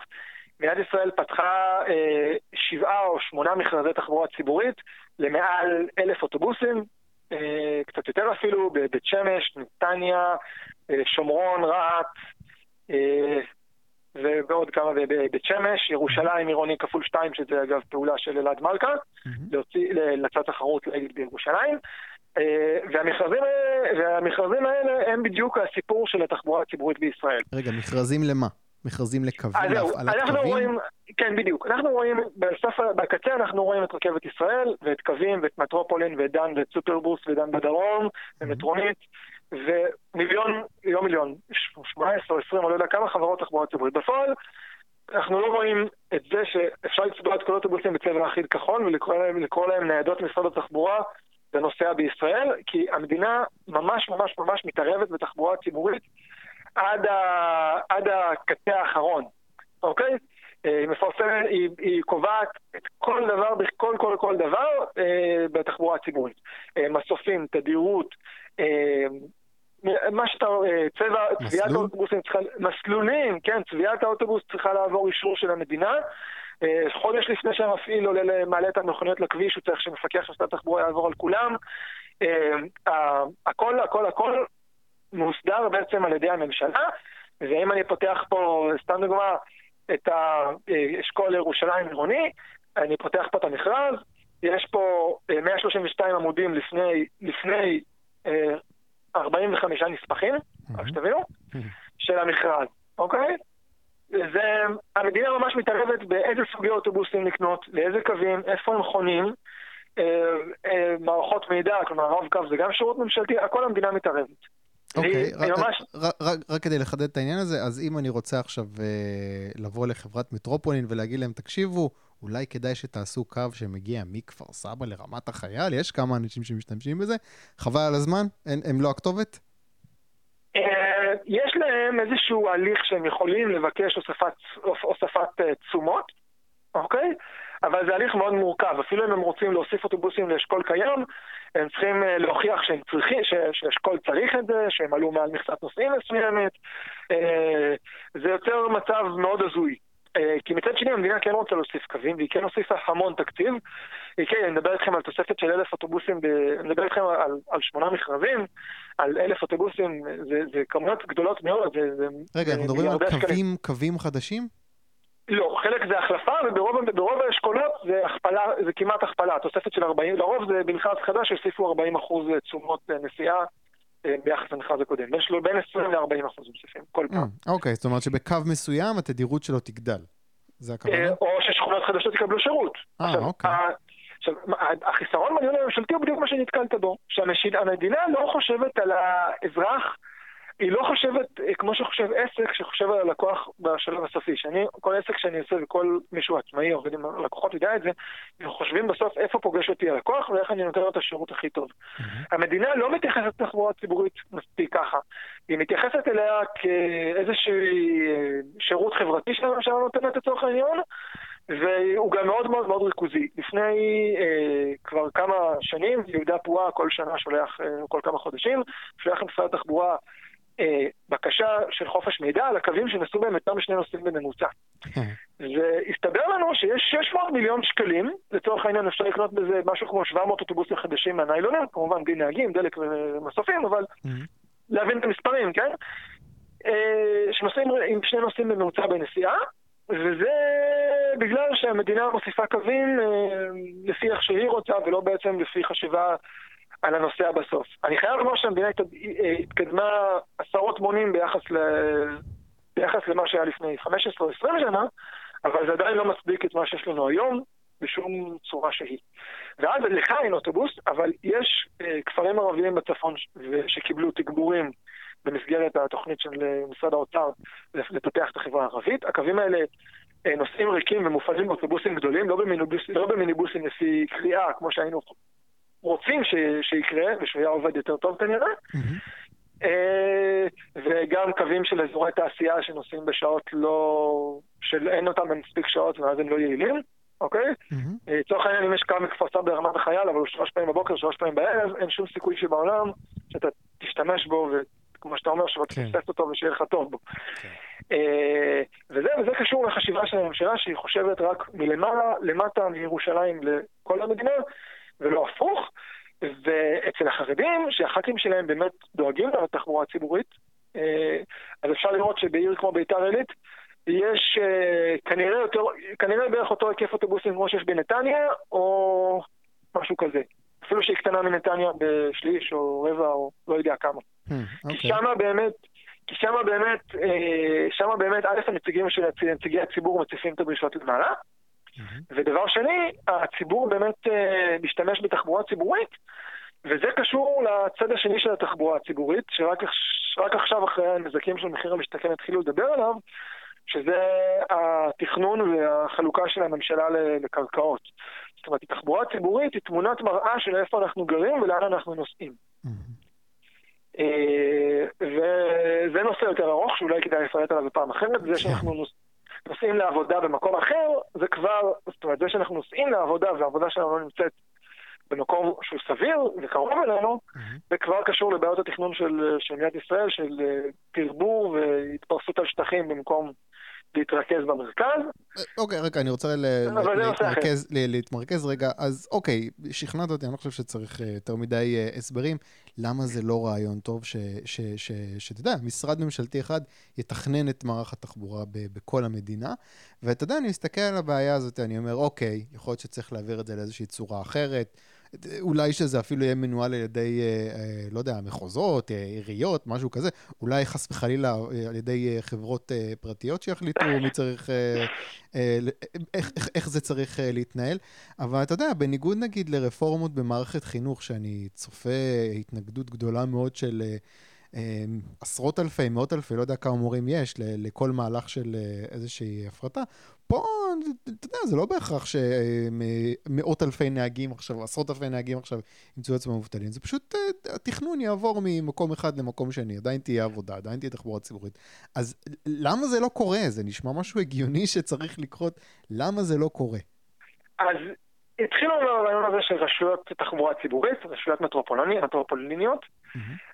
מדינת ישראל פתחה אה, שבעה או שמונה מכרזי תחבורה ציבורית למעל אלף אוטובוסים, אה, קצת יותר אפילו, בבית שמש, נתניה, שומרון, רהט, ועוד כמה בבית שמש, ירושלים עירוני כפול שתיים, שזה אגב פעולה של אלעד מלכה, mm-hmm. לצד תחרות לאגד בירושלים. אה, והמכרזים, והמכרזים האלה הם בדיוק הסיפור של התחבורה הציבורית בישראל. רגע, מכרזים למה? מכרזים לקווים, להפעלת קווים? רואים, כן, בדיוק. אנחנו רואים, בסוף, בקצה אנחנו רואים את רכבת ישראל, ואת קווים, ואת מטרופולין, ואת דן, ואת סופרבוס, ודן בדרום, ומטרונית, ומיליון, לא מיליון, 18 או 20, או לא יודע כמה חברות תחבורה ציבורית. בפועל, אנחנו לא רואים את זה שאפשר לצבוע את כל האוטובוסים בצבע אחיד כחול ולקרוא להם, להם ניידות משרד התחבורה לנוסע בישראל, כי המדינה ממש ממש ממש מתערבת בתחבורה ציבורית עד, ה, עד הקצה האחרון, אוקיי? אה, היא מפרסמת, היא, היא קובעת את כל דבר, כל כל כל דבר אה, בתחבורה הציבורית. אה, מסופים, תדירות, אה, מה שאתה, אה, צבע, צביעת האוטובוסים צריכה, מסלולים, כן, צביעת האוטובוס צריכה לעבור אישור של המדינה. אה, חודש לפני שהמפעיל עולה, מעלה את המכוניות לכביש, הוא צריך שמפקח של משרד התחבורה יעבור על כולם. אה, הכל, הכל, הכל מוסדר בעצם על ידי הממשלה, ואם אני פותח פה, סתם דוגמה, את האשכול ירושלים עירוני, אני פותח פה את המכרז, יש פה 132 עמודים לפני, לפני 45 נספחים, רק שתבינו, של המכרז, אוקיי? זה, המדינה ממש מתערבת באיזה סוגי אוטובוסים לקנות, לאיזה קווים, איפה הם חונים, אה, אה, מערכות מידע, כלומר רב-קו זה גם שירות ממשלתי, הכל המדינה מתערבת. אוקיי, רק כדי לחדד את העניין הזה, אז אם אני רוצה עכשיו אה, לבוא לחברת מטרופולין ולהגיד להם, תקשיבו, אולי כדאי שתעשו קו שמגיע מכפר סבא לרמת החייל, יש כמה אנשים שמשתמשים בזה, חבל על הזמן, הם לא הכתובת? יש להם איזשהו הליך שהם יכולים לבקש הוספת, אה, תשומות, אוקיי? אבל זה הליך מאוד מורכב. אפילו אם הם רוצים להוסיף אוטובוסים לאשכול קיים, הם צריכים אה, להוכיח שהם צריכים, שאשכול צריך את זה, שהם עלו מעל מכסת נוסעים מסוימת. אה, זה יוצר מצב מאוד הזוי. אה, כי מצד שני המדינה כן רוצה להוסיף קווים, והיא כן הוסיפה המון תקציב. היא כן, אני מדבר איתכם על תוספת של אלף אוטובוסים, ב... אני מדבר איתכם על, על שמונה מכרזים, על אלף אוטובוסים, זה, זה כמויות גדולות מאוד. זה, זה, רגע, אנחנו מדברים על קווים, קווים חדשים? לא, חלק זה החלפה, וברוב האשכולות זה הכפלה, זה כמעט הכפלה, תוספת של 40, לרוב זה במכרז חדש שהוסיפו 40 אחוז תשומות נסיעה. אה, ביחס למכרז הקודם. יש לו בין 20 ל-40 אחוז מוסיפים, כל פעם. אה, אוקיי, זאת אומרת שבקו מסוים התדירות שלו תגדל. זה הכוונה? אה, או ששכונות חדשות יקבלו שירות. אה, אוקיי. עכשיו, החיסרון בניהול הממשלתי הוא בדיוק מה שנתקלת בו, שהמדינה לא חושבת על האזרח היא לא חושבת אה, כמו שחושב עסק שחושב על הלקוח בשלב הסופי. שאני, כל עסק שאני עושה וכל מישהו עצמאי עובד עם הלקוחות יודע את זה, הם חושבים בסוף איפה פוגש אותי הלקוח ואיך אני נותן לו את השירות הכי טוב. Mm-hmm. המדינה לא מתייחסת לתחבורה ציבורית מספיק ככה. היא מתייחסת אליה כאיזשהו אה, שירות חברתי שהממשלה נותנת לצורך העניין, והוא גם מאוד מאוד מאוד ריכוזי. לפני אה, כבר כמה שנים, יהודה פועה כל שנה שולח, אה, כל כמה חודשים, שולח למשרד התחבורה בקשה של חופש מידע על הקווים שנסעו בהם יותר משני נוסעים בממוצע. [laughs] והסתבר לנו שיש 600 מיליון שקלים, לצורך העניין אפשר לקנות בזה משהו כמו 700 אוטובוסים חדשים מהניילונים, כמובן בלי נהגים, דלק ומסופים, אבל להבין את המספרים, כן? אה, שנוסעים עם שני נוסעים בממוצע בנסיעה, וזה בגלל שהמדינה מוסיפה קווים אה, לפי איך שהיא רוצה, ולא בעצם לפי חשיבה על הנוסע בסוף. אני חייב לומר שהמדינה התקדמה עשרות מונים ביחס, ל... ביחס למה שהיה לפני 15 או 20 שנה, אבל זה עדיין לא מצדיק את מה שיש לנו היום בשום צורה שהיא. ואז לך אין אוטובוס, אבל יש אה, כפרים ערביים בצפון. שקיבלו תגבורים במסגרת התוכנית של משרד האוצר לטפח את החברה הערבית. הקווים האלה נוסעים ריקים ומופעלים באוטובוסים גדולים, לא, במיניבוס, לא במיניבוסים לפי קריאה, כמו שהיינו רוצים ש, שיקרה, ושהוא עובד יותר טוב כנראה. Mm-hmm. וגם קווים של אזורי תעשייה שנוסעים בשעות לא... שאין אותם במספיק שעות ואז הם לא יעילים. אוקיי? לצורך העניין, אם יש קו מכפר סבא ברמת החייל, אבל הוא שלוש פעמים בבוקר, שלוש פעמים בערב, אין שום סיכוי שבעולם שאתה תשתמש בו, וכמו שאתה אומר, שלא כן. תפספס אותו ושיהיה לך טוב בו. כן. אה, וזה, וזה קשור לחשיבה של הממשלה, שהיא חושבת רק מלמעלה, למטה, מירושלים לכל המדינה, ולא הפוך. ואצל החרדים, שהח"כים שלהם באמת דואגים לתחבורה הציבורית, אה, אז אפשר לראות שבעיר כמו ביתר עילית, יש uh, כנראה, יותר, כנראה בערך אותו היקף אוטובוסים כמו שיש בנתניה, או משהו כזה. אפילו שהיא קטנה מנתניה בשליש או רבע או לא יודע כמה. Hmm, okay. כי. שמה באמת, כי שמה באמת, אה, שמה באמת, א', הנציגים של נציגי הציבור מציפים את הדרישות למעלה. ודבר שני, הציבור באמת אה, משתמש בתחבורה ציבורית, וזה קשור לצד השני של התחבורה הציבורית, שרק עכשיו אחרי הנזקים של מחיר המשתכן התחילו לדבר עליו, שזה התכנון והחלוקה של הממשלה לקרקעות. זאת אומרת, תחבורה ציבורית היא תמונת מראה של איפה אנחנו גרים ולאן אנחנו נוסעים. אה, וזה נושא יותר ארוך, שאולי כדאי לפרט עליו בפעם אחרת, זה שאנחנו נוסעים לעבודה במקום אחר, זה כבר, זאת אומרת, זה שאנחנו נוסעים לעבודה והעבודה שלנו לא נמצאת במקום שהוא סביר וקרוב אלינו, זה כבר קשור לבעיות התכנון של מדינת ישראל, של אה, והתפרסות על שטחים במקום להתרכז במרכז. אוקיי, רגע, אני רוצה להתמרכז, להתמרכז רגע. אז אוקיי, שכנעת אותי, אני לא חושב שצריך אה, יותר מדי אה, הסברים. למה זה לא רעיון טוב שאתה יודע, משרד ממשלתי אחד יתכנן את מערך התחבורה בכל המדינה. ואתה יודע, אני מסתכל על הבעיה הזאת, אני אומר, אוקיי, יכול להיות שצריך להעביר את זה לאיזושהי צורה אחרת. אולי שזה אפילו יהיה מנוהל על ידי, אה, אה, לא יודע, מחוזות, אה, עיריות, משהו כזה. אולי חס וחלילה על ידי חברות פרטיות שיחליטו מי צריך, איך, איך, איך זה צריך להתנהל. אבל אתה יודע, בניגוד נגיד לרפורמות במערכת חינוך, שאני צופה התנגדות גדולה מאוד של... אמ, עשרות אלפי, מאות אלפי, לא יודע כמה מורים יש לכל מהלך של אה, איזושהי הפרטה. פה, אתה יודע, זה לא בהכרח שמאות אלפי נהגים עכשיו, עשרות אלפי נהגים עכשיו ימצאו עצמם מובטלים, זה פשוט, אה, התכנון יעבור ממקום אחד למקום שני, עדיין תהיה עבודה, עדיין תהיה תחבורה ציבורית. אז למה זה לא קורה? זה נשמע משהו הגיוני שצריך לקרות, למה זה לא קורה? אז התחילו עם הרעיון הזה של רשויות תחבורה ציבורית, רשויות מטרופוליניות,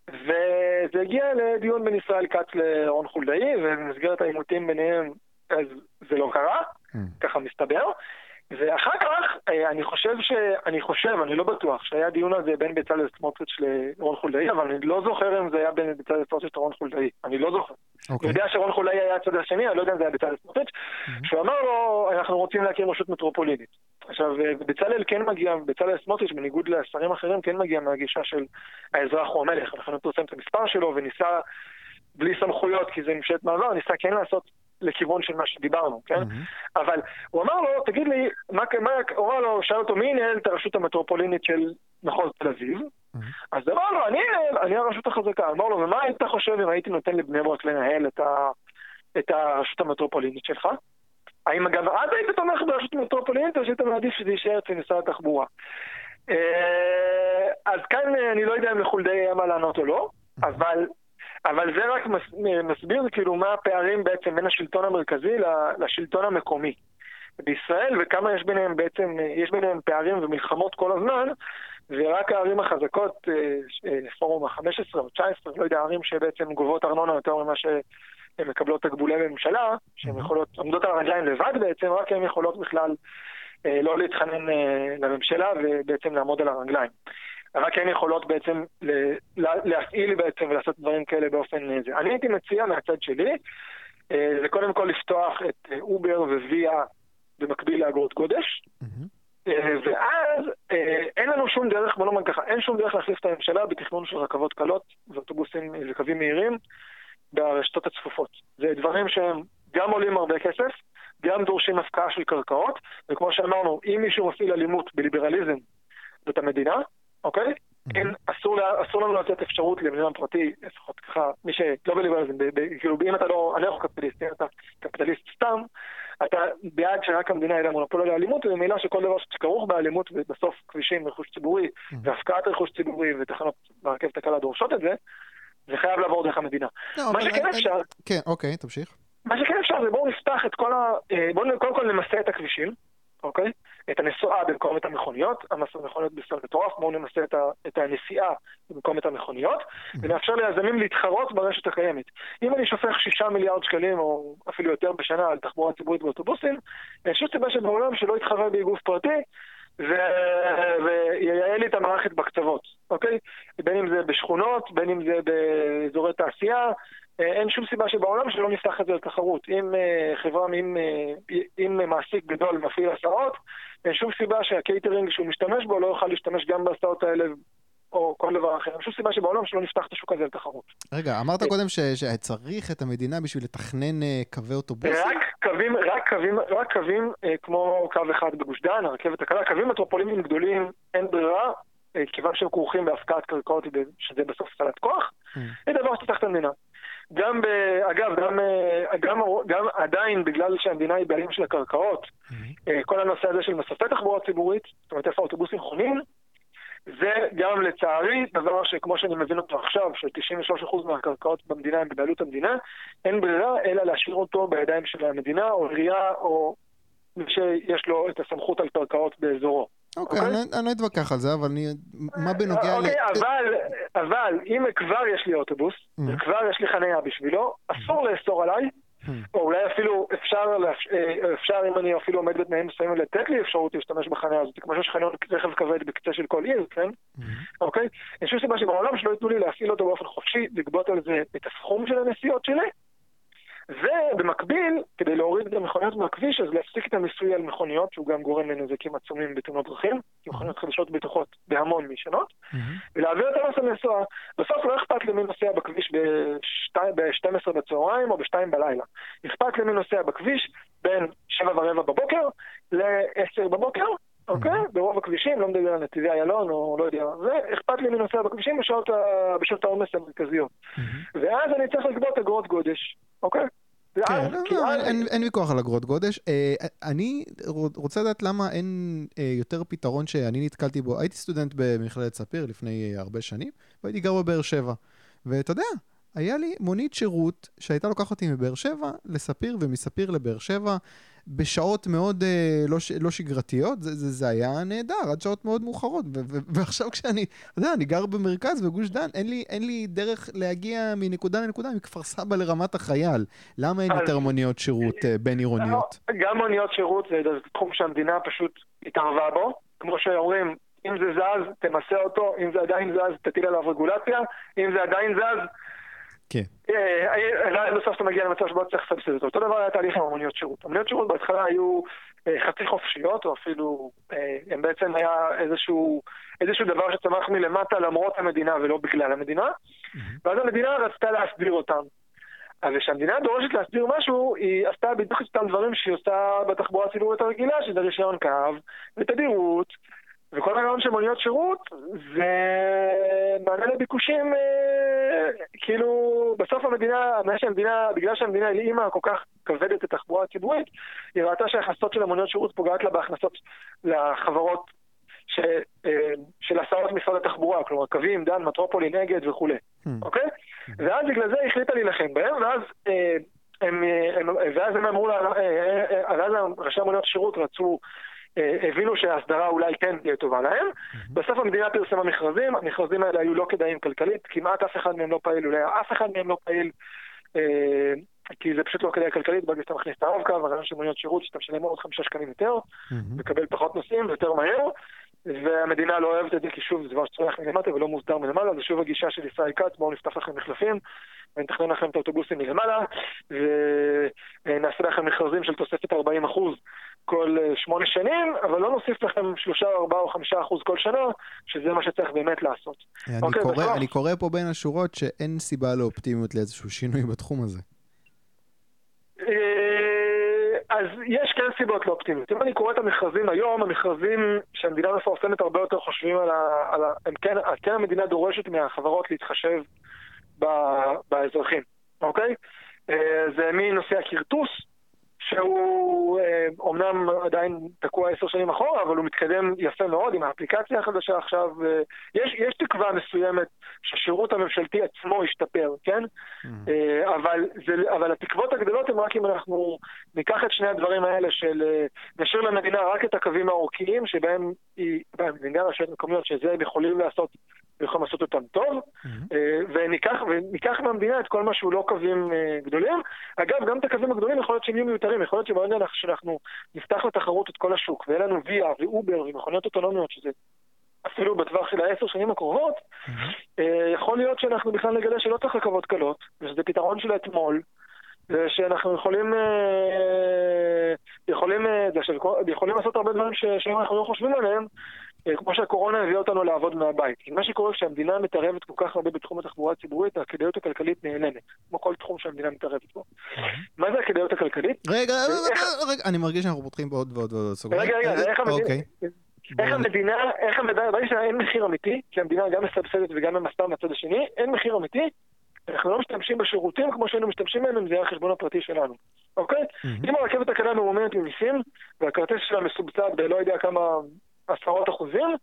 וזה הגיע לדיון בין ישראל כץ לרון חולדאי, ובמסגרת העימותים ביניהם אז זה לא קרה, ככה מסתבר. ואחר כך, אה, אני חושב ש... אני חושב, אני לא בטוח, שהיה דיון על זה בין בצלאל סמוטריץ' לרון חולדאי, אבל אני לא זוכר אם זה היה בין בצלאל סמוטריץ' לרון חולדאי. אני לא זוכר. Okay. אוקיי. אני יודע שרון חולדאי היה הצד השני, אני לא יודע אם זה היה בצלאל סמוטריץ', mm-hmm. שהוא אמר לו, אנחנו רוצים להקים רשות מטרופולינית. עכשיו, אה, בצלאל כן מגיע, בצלאל סמוטריץ', בניגוד לשרים אחרים, כן מגיע מהגישה של האזרח הוא המלך. לכן הוא פרסם את המספר שלו וניסה, בלי סמכויות, כי זה ממשלת מעבר, ניסה כן לעשות לכיוון של מה שדיברנו, כן? Mm-hmm. אבל הוא אמר לו, תגיד לי, מה, מה, הוא אמר לו, שאל אותו, מי ינהל את הרשות המטרופולינית של מחוז תל אביב? Mm-hmm. אז אמר לו, אני אנהל, אני הרשות החזקה. אמר לו, ומה היית חושב אם הייתי נותן לבני ברק לנהל את, ה, את הרשות המטרופולינית שלך? האם גם אז היית תומך ברשות המטרופולינית, או שהיית מעדיף שזה יישאר אצל משרד התחבורה? אה, אז כאן אני לא יודע אם לחולדאי היה מה לענות או לא. אבל אבל זה רק מסביר כאילו מה הפערים בעצם בין השלטון המרכזי לשלטון המקומי בישראל, וכמה יש ביניהם בעצם, יש ביניהם פערים ומלחמות כל הזמן, ורק הערים החזקות, אה, אה, פורום ה-15 או 19, לא יודע, ערים שבעצם גובות ארנונה יותר ממה שהן מקבלות תקבולי ממשלה, שהן יכולות, עומדות על הרגליים לבד בעצם, רק הן יכולות בכלל אה, לא להתחנן לממשלה ובעצם לעמוד על הרגליים. רק הן יכולות בעצם להפעיל בעצם ולעשות דברים כאלה באופן אה, זה. אני הייתי מציע מהצד שלי, אה, זה קודם כל לפתוח את אה, אובר וויה במקביל לאגרות קודש. ואז אין לנו שום דרך, בוא נאמר ככה, אין שום דרך להחליף את הממשלה בתכנון של רכבות קלות ואוטובוסים וקווים מהירים ברשתות הצפופות. זה דברים שהם גם עולים הרבה כסף, גם דורשים הפקעה של קרקעות, וכמו שאמרנו, אם מישהו מפעיל אלימות בליברליזם זאת המדינה, אוקיי? אין, אסור, לה- אסור לנו לתת אפשרות לבן אדם פרטי, לפחות ככה, מי שלא בליברליזם, כאילו אם אתה לא אנרכו-קפיטליסט, אם אתה קפיטליסט סתם, אתה בעד שרק המדינה יהיה לה מונופול על האלימות, וממילא שכל דבר שכרוך באלימות, ובסוף כבישים, רכוש ציבורי, והפקעת רכוש ציבורי ותחנות ברכבת הקלה דורשות את זה, זה חייב לעבור דרך המדינה. לא, מה שכן אני- אפשר, כן, אוקיי, תמשיך. מה שכן אפשר זה בואו נפתח את כל ה... אה, בואו קודם כל נמסה את הכבישים, אוקיי? את הנסועה במקום את המכוניות, המכוניות בסדר מטורף, בואו נמסה את, ה... את הנסיעה במקום את המכוניות, ונאפשר ליזמים להתחרות ברשת הקיימת. אם אני שופך שישה מיליארד שקלים, או אפילו יותר בשנה, על תחבורה ציבורית באוטובוסים, אין שום סיבה שבעולם שלא יתחרה בי גוף פרטי, וייעל לי את המערכת בקצוות, אוקיי? בין אם זה בשכונות, בין אם זה באזורי תעשייה, אה, אין שום סיבה שבעולם שלא נפתח את זה לתחרות. אם אה, חברה, אם, אה, אם מעסיק גדול מפעיל הסעות, אין שום סיבה שהקייטרינג שהוא משתמש בו לא יוכל להשתמש גם בהסעות האלה או כל דבר אחר. אין שום סיבה שבעולם שלא נפתח את השוק הזה לתחרות. רגע, אמרת קודם ש- שצריך את המדינה בשביל לתכנן אה, קווי אוטובוסים? רק קווים, רק קווים, רק קווים אה, כמו קו אחד בגוש דן, הרכבת הקלה, קווים מטרופולינים גדולים, אין ברירה, אה, כיוון שהם כרוכים בהפקעת קרקעות, שזה בסוף סלט כוח. זה דבר שצריך את המדינה. גם, ב, אגב, גם, אה, גם, גם עדיין, בגלל שהמדינה היא בעלים של הקרקעות, אה, כל הנושא הזה של מסופי תחבורה ציבורית, זאת אומרת איפה האוטובוסים חונים, זה גם לצערי דבר שכמו שאני מבין אותו עכשיו, ש-93% מהקרקעות במדינה הם בבעלות המדינה, אין ברירה אלא להשאיר אותו בידיים של המדינה או עירייה או מי שיש לו את הסמכות על קרקעות באזורו. אוקיי, אוקיי? אני אני לא אתווכח על זה, אבל אני... מה בנוגע ל... אוקיי, אבל, אבל אם כבר יש לי אוטובוס, Mhm. וכבר יש לי חניה בשבילו, אסור לאסור עליי. או אולי אפילו אפשר, אה, אפשר אם אני אפילו עומד בתנאים מסוימים לתת לי אפשרות להשתמש בחניה הזאת, כמו שיש חניון רכב כבד בקצה של כל עיר, כן? אוקיי? אין שום סיבה שבעולם שלא ייתנו לי להפעיל אותו באופן חופשי, לגבות על זה את הסכום של הנסיעות שלי, ובמקביל, כדי להוריד את המכוניות מהכביש, אז להפסיק את המיסוי על מכוניות, שהוא גם גורם לנזקים עצומים בתאונות דרכים, כי מכוניות חדשות בטוחות בהמון משנות, ולהעביר את המס הנסועה. בסוף לא אכפת לי מי נוסע בכביש ב-12 בצהריים או ב-2 בלילה. אכפת לי מי נוסע בכביש בין 7 ורבע בבוקר ל-10 בבוקר, אוקיי? ברוב הכבישים, לא מדבר על נתיבי איילון או לא יודע, זה, אכפת לי מי נוסע בכבישים בשעות ה- בשעות העומס המרכזיות. ואז אני צריך לגבות אגרות גודש, אוקיי? כן, לא, לא, אין ויכוח על אגרות גודש. אה, אני רוצה לדעת למה אין אה, יותר פתרון שאני נתקלתי בו. הייתי סטודנט במכללת ספיר לפני אה, הרבה שנים, והייתי גר בבאר שבע. ואתה יודע, היה לי מונית שירות שהייתה לוקחת אותי מבאר שבע לספיר ומספיר לבאר שבע בשעות מאוד אה, לא, ש- לא שגרתיות, זה, זה, זה היה נהדר, עד שעות מאוד מאוחרות. ו- ו- [laughs] ועכשיו כשאני, אתה יודע, אני גר במרכז, בגוש דן, אין לי, אין לי דרך להגיע מנקודה לנקודה, מכפר סבא לרמת החייל. למה אין יותר מוניות שירות אה, בין עירוניות? גם מוניות שירות זה תחום שהמדינה פשוט התערבה בו. כמו שאומרים, אם זה זז, תמסה אותו, אם זה עדיין זז, תטיל עליו רגולציה, אם זה עדיין זז, כן. אה, אה, בסוף אתה מגיע למצב שבו צריך לסבסד אותו. אותו דבר היה תהליך עם המוניות שירות. המוניות שירות בהתחלה היו אה, חצי חופשיות, או אפילו, אה, הם בעצם היה איזשהו, איזשהו דבר שצמח מלמטה למרות המדינה ולא בגלל המדינה, ואז המדינה רצתה להסדיר אותם. אז כשהמדינה דורשת להסדיר משהו, היא עשתה בדיוק את אותם דברים שהיא עושה בתחבורה הציבורית הרגילה, שזה רישיון קו ותדירות, וכל הרעיון של מוניות שירות זה מענה לביקושים, אה, כאילו בסוף המדינה, שהמדינה, בגלל שהמדינה הלאימה כל כך כבדת את התחבורה הציבורית, היא ראתה שההכנסות של המוניות שירות פוגעת לה בהכנסות לחברות ש, אה, של הסעות משרד התחבורה, כלומר קווים, דן, מטרופולין, אגד וכולי, Hmm. אוקיי? ואז בגלל זה היא החליטה להילחם בהם, ואז אה, הם, הם, ואז הם אמרו ואז ראשי המוניות שירות רצו, הבינו שההסדרה אולי כן תהיה טובה להם. בסוף המדינה פרסמה מכרזים, המכרזים האלה היו לא כדאיים כלכלית, כמעט אף אחד מהם לא פעיל, אולי אף אחד מהם לא פעיל, אה, כי זה פשוט לא כדאי כלכלית, ברגע שאתה מכניס את הרב-קו, הרעיון של מוניות שירות, שאתה משלם עוד חמישה שקלים יותר. מקבל פחות נוסעים ויותר מהר, והמדינה לא אוהבת את זה כי שוב זה דבר שצריך מלמטה ולא מוסדר מלמעלה, זה שוב הגישה של ישראל כץ, בואו נפתח לכם מחלפים ונתכנן לכם את האוטובוסים מלמעלה ונעשה לכם מכרזים של תוספת 40% כל אה, שמונה שנים, אבל לא נוסיף לכם שלושה, ארבעה או חמישה אחוז כל שנה, שזה מה שצריך באמת לעשות. אני, אוקיי, קורא, בסוף. אני קורא פה בין השורות שאין סיבה לאופטימיות לאיזשהו שינוי בתחום הזה. אה, אז יש כן סיבות לאופטימיות. אם אני קורא את המכרזים היום, המכרזים שהמדינה מפרסמת הרבה יותר חושבים על ה... על ה הם כן, כן המדינה דורשת מהחברות להתחשב ב, באזרחים, אוקיי? אה, זה מנושא הכרטוס, שהוא אה, אומנם עדיין תקוע עשר שנים אחורה, אבל הוא מתקדם יפה מאוד עם האפליקציה החדשה עכשיו. אה, יש, יש תקווה מסוימת שהשירות הממשלתי עצמו ישתפר, כן? Mm-hmm. אה, אבל, זה, אבל התקוות הגדולות הן רק אם אנחנו ניקח את שני הדברים האלה של נשאיר למדינה רק את הקווים האורכיים, שבהם היא, במדינה רשויות מקומיות, שזה הם יכולים לעשות ויכולים לעשות אותם טוב, mm-hmm. וניקח, וניקח מהמדינה את כל מה שהוא לא קווים גדולים. אגב, גם את הקווים הגדולים יכול להיות שהם יהיו מיותרים. יכול להיות שברגע שאנחנו נפתח לתחרות את כל השוק, ויהיה לנו ויה ואובר ומכוניות אוטונומיות, שזה אפילו בטווח של העשר שנים הקרובות, mm-hmm. יכול להיות שאנחנו בכלל נגלה שלא צריך רכבות קלות, ושזה פתרון של אתמול, ושאנחנו יכולים, אה, יכולים, אה, יכולים לעשות הרבה דברים שהיום אנחנו לא חושבים עליהם, כמו שהקורונה הביאה אותנו לעבוד מהבית. כי מה שקורה כשהמדינה מתערבת כל כך הרבה בתחום התחבורה הציבורית, הכדאיות הכלכלית נעלמת, כמו כל תחום שהמדינה מתערבת בו. מה זה הכדאיות הכלכלית? רגע, רגע, אני מרגיש שאנחנו פותחים בעוד ועוד ועוד סוגרים. רגע, רגע, איך המדינה... אוקיי. איך המדינה, איך המדינה, ברגע שאין מחיר אמיתי, כי המדינה גם מסבסדת וגם ממסתה מהצד השני, אין מחיר אמיתי, אנחנו לא משתמשים בשירותים כמו שהיינו משתמשים בהם אם זה היה החשבון הפרטי שלנו, אוקיי? אם הרכבת הקלה ממומנת ממיסים, והכרטיס שלה מסובסד בלא יודע כמה עשרות אחוזים,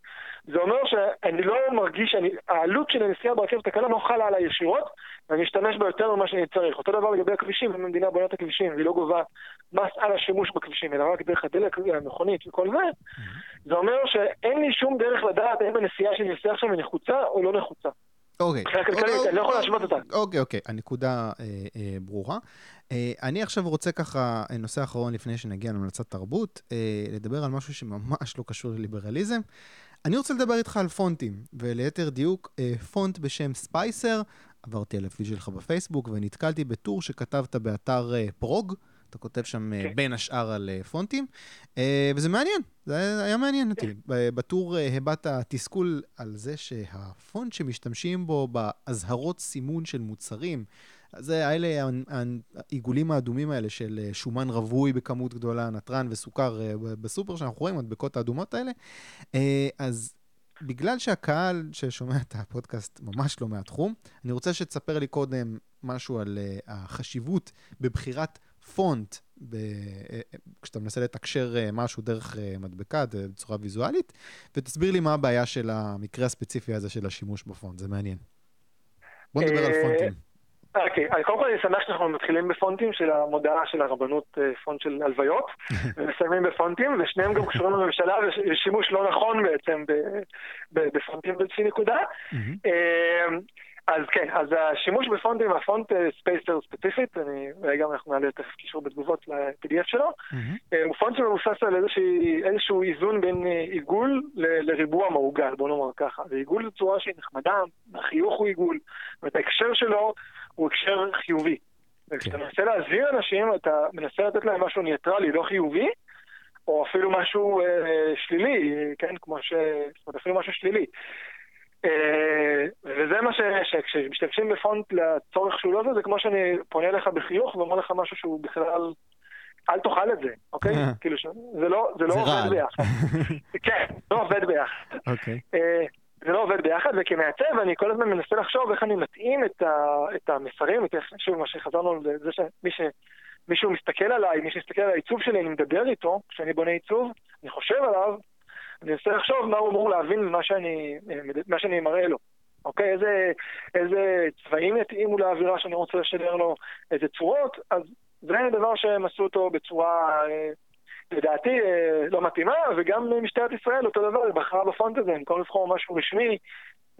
זה אומר שאני לא מרגיש, אני, העלות של הנסיעה ברכבת הקלה לא חלה עליי ישירות, ואני אשתמש בה יותר ממה שאני צריך. אותו דבר לגבי הכבישים, אם המדינה בונה את הכבישים והיא לא גובה מס על השימוש בכבישים, אלא רק דרך הדלק, המכונית וכל זה, זה אומר שאין לי שום דרך לדעת האם הנסיעה שאני עושה עכשיו היא נחוצה או לא נחוצה. אוקיי. מבחינה כלכלית, אני לא יכול להשוות אותה. אוקיי, אוקיי, הנקודה אה, אה, ברורה. אה, אני עכשיו רוצה ככה, נושא אחרון לפני שנגיע להמלצת תרבות, לדבר על משהו שממש לא קשור לליברליזם. אני רוצה לדבר איתך על פונטים, וליתר דיוק, פונט בשם ספייסר. עברתי על הפיד שלך בפייסבוק ונתקלתי בטור שכתבת באתר פרוג. אתה כותב שם okay. כן. בין השאר על פונטים, וזה מעניין, זה היה מעניין אותי. Okay. כן. בטור הבעת תסכול על זה שהפונט שמשתמשים בו באזהרות סימון של מוצרים, זה האלה, העיגולים האדומים האלה של אה, שומן רווי בכמות גדולה, נתרן וסוכר אה, בסופר, שאנחנו רואים, המדבקות האדומות האלה. אה, אז בגלל שהקהל ששומע את הפודקאסט ממש לא מהתחום, אני רוצה שתספר לי קודם משהו על החשיבות בבחירת פונט, ב... כשאתה מנסה לתקשר משהו דרך מדבקה בצורה ויזואלית, ותסביר לי מה הבעיה של המקרה הספציפי הזה של השימוש בפונט, זה מעניין. בוא נדבר על פונטים. אוקיי, okay. קודם כל אני שמח שאנחנו מתחילים בפונטים של המודעה של הרבנות, אה, פונט של הלוויות, [laughs] ומסיימים בפונטים, ושניהם גם קשורים לממשלה, ושימוש לא נכון בעצם בפונטים באיזושהי נקודה. אה, אז כן, אז השימוש בפונטים, הפונט ספייסר ספציפית, אני, רגע אנחנו נעלה תכף קישור בתגובות ל-PDF שלו, אה, הוא פונט שמבוסס על איזשהו איזון בין עיגול לריבוע מעוגל, בוא נאמר ככה. ועיגול זו צורה שהיא נחמדה, החיוך הוא עיגול, ואת ההקשר שלו הוא הקשר חיובי. וכשאתה כן. מנסה להזהיר אנשים, אתה מנסה לתת להם משהו ניטרלי, לא חיובי, או אפילו משהו אה, שלילי, כן, כמו ש... זאת אומרת, אפילו משהו שלילי. אה, וזה מה ש... שכשמשתמשים בפונט לצורך שהוא לא זה, זה כמו שאני פונה אליך בחיוך ואומר לך משהו שהוא בכלל... אל תאכל את זה, אוקיי? כאילו, זה לא, זה לא עובד ביחד. [laughs] כן, לא עובד ביחד. אוקיי. אה, זה לא עובד ביחד, וכמעצב אני כל הזמן מנסה לחשוב איך אני מתאים את, ה, את המסרים, את שוב, מה שחזרנו לזה שמי ש... מישהו מסתכל עליי, מי שמסתכל על העיצוב שלי, אני מדבר איתו, כשאני בונה עיצוב, אני חושב עליו, אני מנסה לחשוב מה הוא אמור להבין ממה שאני, מה שאני מראה לו. אוקיי? איזה, איזה צבעים יתאימו לאווירה שאני רוצה לשדר לו, איזה צורות, אז זה דבר שהם עשו אותו בצורה אה, לדעתי אה, לא מתאימה, וגם משטרת ישראל אותו דבר, היא בחרה בפונט הזה, במקום לבחור משהו רשמי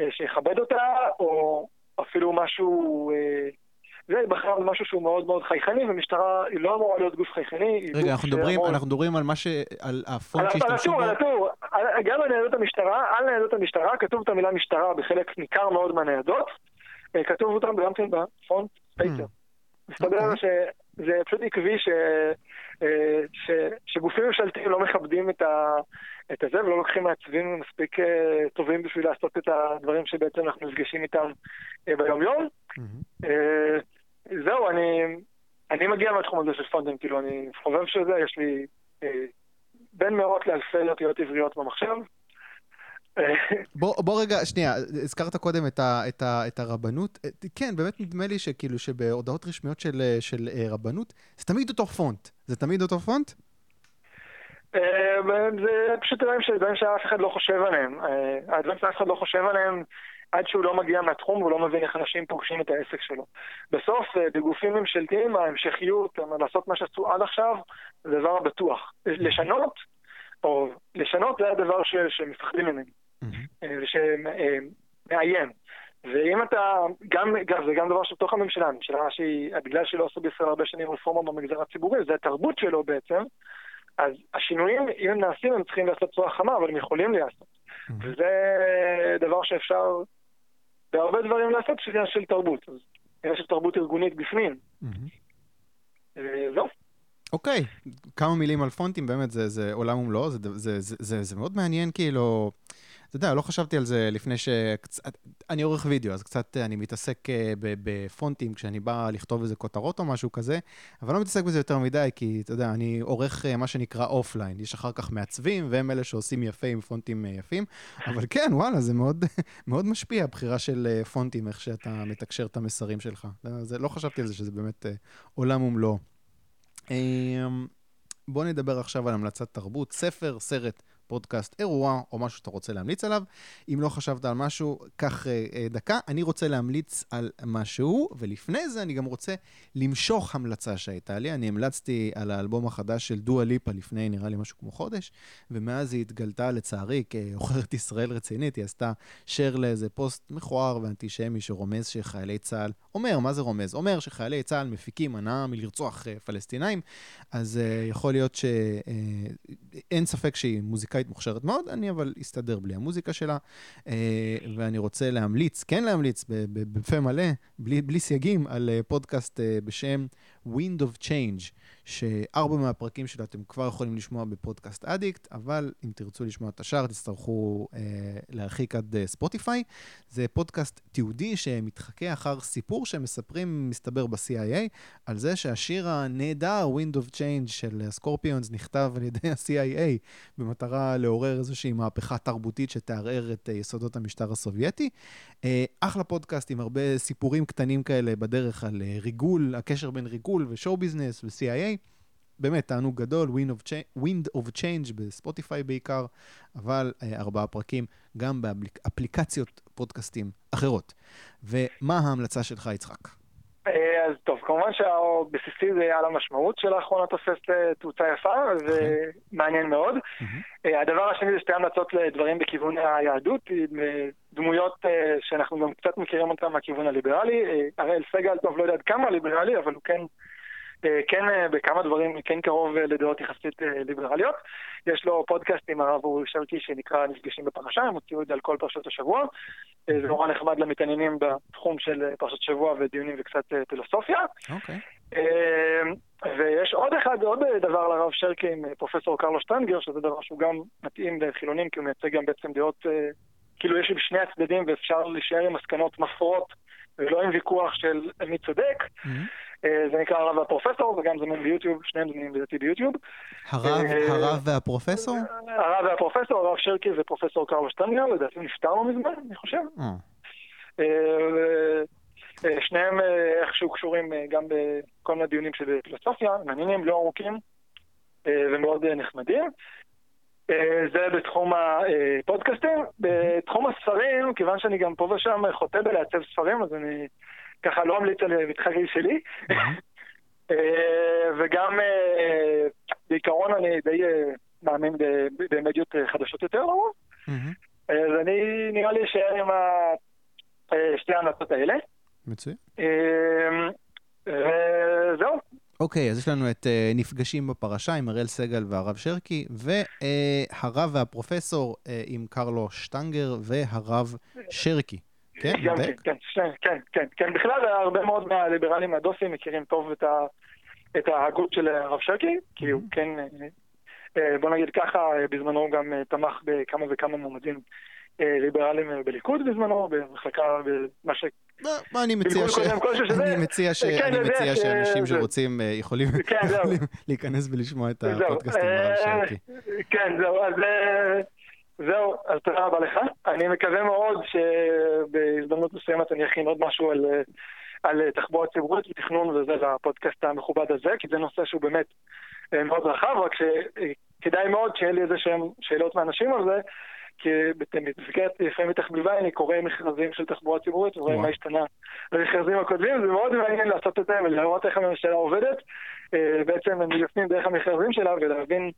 אה, שיכבד אותה, או אפילו משהו... אה, זה, בחרה משהו שהוא מאוד מאוד חייכני, ומשטרה היא לא אמורה להיות גוף חייכני. רגע, אנחנו מדברים, אמור... אנחנו מדברים על מה ש... על הפונט שהשתמשו בו? על הטור, על הטור. גם על ניידות המשטרה, על ניידות המשטרה, כתוב את המילה משטרה בחלק ניכר מאוד מהניידות, כתוב אותם גם כן בפונט ספייסר. Hmm. מסתבר אוקיי. שזה פשוט עקבי ש... אה, ש, שגופים ממשלתיים לא מכבדים את, ה, את הזה ולא לוקחים מעצבים מספיק uh, טובים בשביל לעשות את הדברים שבעצם אנחנו נפגשים איתם ביום-יום. Mm-hmm. זהו, אני, אני מגיע מהתחום הזה של פונטים, כאילו, אני חובב של זה, יש לי אה, בין מאות לאלפי אותיות עבריות במחשב. בוא, בוא רגע, שנייה, הזכרת קודם את, ה, את, ה, את הרבנות. כן, באמת נדמה לי שכאילו שבהודעות רשמיות של, של רבנות, זה תמיד אותו פונט. זה תמיד אותו פונט? זה פשוט דברים שאף אחד לא חושב עליהם. הדברים שאף אחד לא חושב עליהם עד שהוא לא מגיע מהתחום והוא לא מבין איך אנשים פוגשים את העסק שלו. בסוף, אה, בגופים ממשלתיים, ההמשכיות, לעשות מה שעשו עד עכשיו, זה דבר בטוח. לשנות, או לשנות זה הדבר ש, שמפחדים ממנו, אה, ושמאיים. ואם אתה, גם, גם, זה גם דבר שבתוך הממשלה, הממשלה שהיא, בגלל שהיא לא עשו בישראל הרבה שנים רפורמה במגזר הציבורי, זה התרבות שלו בעצם, אז השינויים, אם הם נעשים, הם צריכים לעשות צורה חמה, אבל הם יכולים להיעשות. וזה דבר שאפשר בהרבה דברים לעשות שזה עניין של תרבות. אז עניין של תרבות ארגונית בפנים. אה, זהו. אוקיי, כמה מילים על פונטים, באמת, זה, זה עולם ומלואו, זה, זה, זה, זה, זה מאוד מעניין, כאילו, אתה יודע, לא חשבתי על זה לפני ש... אני עורך וידאו, אז קצת אני מתעסק אה, בפונטים כשאני בא לכתוב איזה כותרות או משהו כזה, אבל לא מתעסק בזה יותר מדי, כי אתה יודע, אני עורך אה, מה שנקרא אופליין. יש אחר כך מעצבים, והם אלה שעושים יפה עם פונטים אה, יפים, אבל כן, וואלה, זה מאוד, [laughs] מאוד משפיע, הבחירה של פונטים, איך שאתה מתקשר את המסרים שלך. זה, לא חשבתי על זה, שזה באמת עולם ומלואו. אמ, בואו נדבר עכשיו על המלצת תרבות, ספר, סרט. פודקאסט, אירוע או משהו שאתה רוצה להמליץ עליו. אם לא חשבת על משהו, קח אה, אה, דקה. אני רוצה להמליץ על משהו, ולפני זה אני גם רוצה למשוך המלצה שהייתה לי. אני המלצתי על האלבום החדש של דואה ליפה לפני, נראה לי, משהו כמו חודש, ומאז היא התגלתה, לצערי, כעוכרת ישראל רצינית. היא עשתה share לאיזה פוסט מכוער ואנטישמי שרומז שחיילי צה"ל, אומר, מה זה רומז? אומר שחיילי צה"ל מפיקים הנאה מלרצוח אה, פלסטינאים, אז אה, יכול להיות שאין אה, ספק שהיא מוזיקאית. מוזיקאית מוכשרת מאוד, אני אבל אסתדר בלי המוזיקה שלה, אה, ואני רוצה להמליץ, כן להמליץ, בפה מלא, בלי, בלי סייגים, על אה, פודקאסט אה, בשם Wind of Change. שארבע מהפרקים שלה אתם כבר יכולים לשמוע בפודקאסט אדיקט, אבל אם תרצו לשמוע את השאר, תצטרכו אה, להרחיק עד אה, ספוטיפיי. זה פודקאסט תיעודי שמתחכה אחר סיפור שהם מספרים, מסתבר, ב-CIA, על זה שהשיר הנהדר, Wind of Change של סקורפיונס, נכתב על ידי ה-CIA, במטרה לעורר איזושהי מהפכה תרבותית שתערער את אה, יסודות המשטר הסובייטי. אה, אחלה פודקאסט עם הרבה סיפורים קטנים כאלה בדרך על אה, ריגול, הקשר בין ריגול ו show business ו-CIA. באמת, תענוג גדול, Wind of, Change, Wind of Change בספוטיפיי בעיקר, אבל אה, ארבעה פרקים גם באפליקציות פודקאסטים אחרות. ומה ההמלצה שלך, יצחק? אה, אז טוב, כמובן שהבסיסי זה על המשמעות של האחרונה תופס אה, תאוצה יפה, זה מעניין מאוד. אה, הדבר השני זה שתי המלצות לדברים בכיוון היהדות, דמויות שאנחנו גם קצת מכירים אותן מהכיוון הליברלי. הראל סגל, טוב, לא יודע עד כמה ליברלי, אבל הוא כן אה, כן אה, בכמה דברים, כן קרוב אה, לדעות יחסית ליברליות. יש לו פודקאסט עם הרב אורי שרקי שנקרא נפגשים בפרשה, הם הוציאו את זה על כל פרשת השבוע. זה נורא נחמד למתעניינים בתחום של פרשת שבוע ודיונים וקצת פילוסופיה. אוקיי. ויש עוד אחד, עוד דבר לרב שרקי עם פרופסור קרלו שטנגר, שזה דבר שהוא גם מתאים לחילונים, כי הוא מייצג גם בעצם דעות, כאילו יש בשני הצדדים ואפשר להישאר עם מסקנות מפרות ולא עם ויכוח של מי צודק. אה, זה נקרא הרב והפרופסור, וגם זמין ביוטיוב, שניהם זמינים לדעתי ביוטיוב. הרב, אה, הרב והפרופסור? הרב והפרופסור, הרב שרקי ופרופסור קרלו שטנגר, לדעתי נפטר לא מזמן, אני חושב. אה. שניהם איכשהו קשורים גם בכל מיני דיונים של פילוסופיה, מעניינים, לא ארוכים ומאוד נחמדים. זה בתחום הפודקאסטים. בתחום הספרים, כיוון שאני גם פה ושם חוטא בלעצב ספרים, אז אני ככה לא אמליץ על מתחרים שלי. [laughs] אה, וגם אה, בעיקרון אני די אה, מאמין במדיות חדשות יותר לרוב. אז אני נראה לי אשאר עם שתי ההמלצות האלה. מצוין. וזהו. אוקיי, אז יש לנו את uh, נפגשים בפרשה עם אראל סגל והרב שרקי, והרב uh, והפרופסור uh, עם קרלו שטנגר והרב שרקי. כן, גם כן, כן, כן, כן, כן, כן. בכלל הרבה מאוד מהליברלים מהדוסים מכירים טוב את, ה, את ההגות של הרב שקי, כי הוא כן, אה, בוא נגיד ככה, בזמנו גם אה, תמך בכמה וכמה מועמדים ליברלים בליכוד בזמנו, במחלקה, במה לא, אני מציע ש... אני מציע ש... כן, אני מציע ש- שאנשים שרוצים אה, יכולים כן. יכולים להיכנס ולשמוע את זהו, הפודקאסט עם הרב אה, שרקי. כן, זהו, אז אה, זהו, אז תודה רבה לך. אני מקווה מאוד שבהזדמנות מסוימת אני אכין עוד משהו על, אה, על אה, תחבורה ציבורית ותכנון וזה לפודקאסט המכובד הזה, כי זה נושא שהוא באמת אה, מאוד רחב, רק שכדאי מאוד שיהיה לי איזה שהם שאלות מאנשים על זה. במסגרת לפעמים תחביבה אני קורא מכרזים של תחבורה ציבורית ורואה. מה השתנה במכרזים הקודמים, זה מאוד מעניין לעשות את זה ולראות איך הממשלה עובדת, אה, בעצם מבפנים דרך המכרזים שלה ולהבין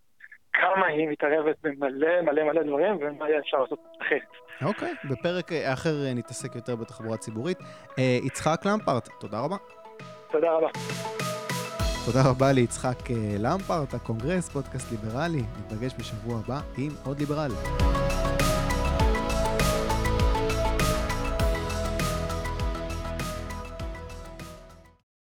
כמה היא מתערבת במלא מלא מלא דברים ומה היה אפשר לעשות אחרת. אוקיי, בפרק אה, אחר אה, נתעסק יותר בתחבורה ציבורית. אה, יצחק למפרט, תודה רבה. תודה רבה. תודה רבה ליצחק למפרט, הקונגרס, פודקאסט ליברלי. ניפגש בשבוע הבא עם עוד ליברלי.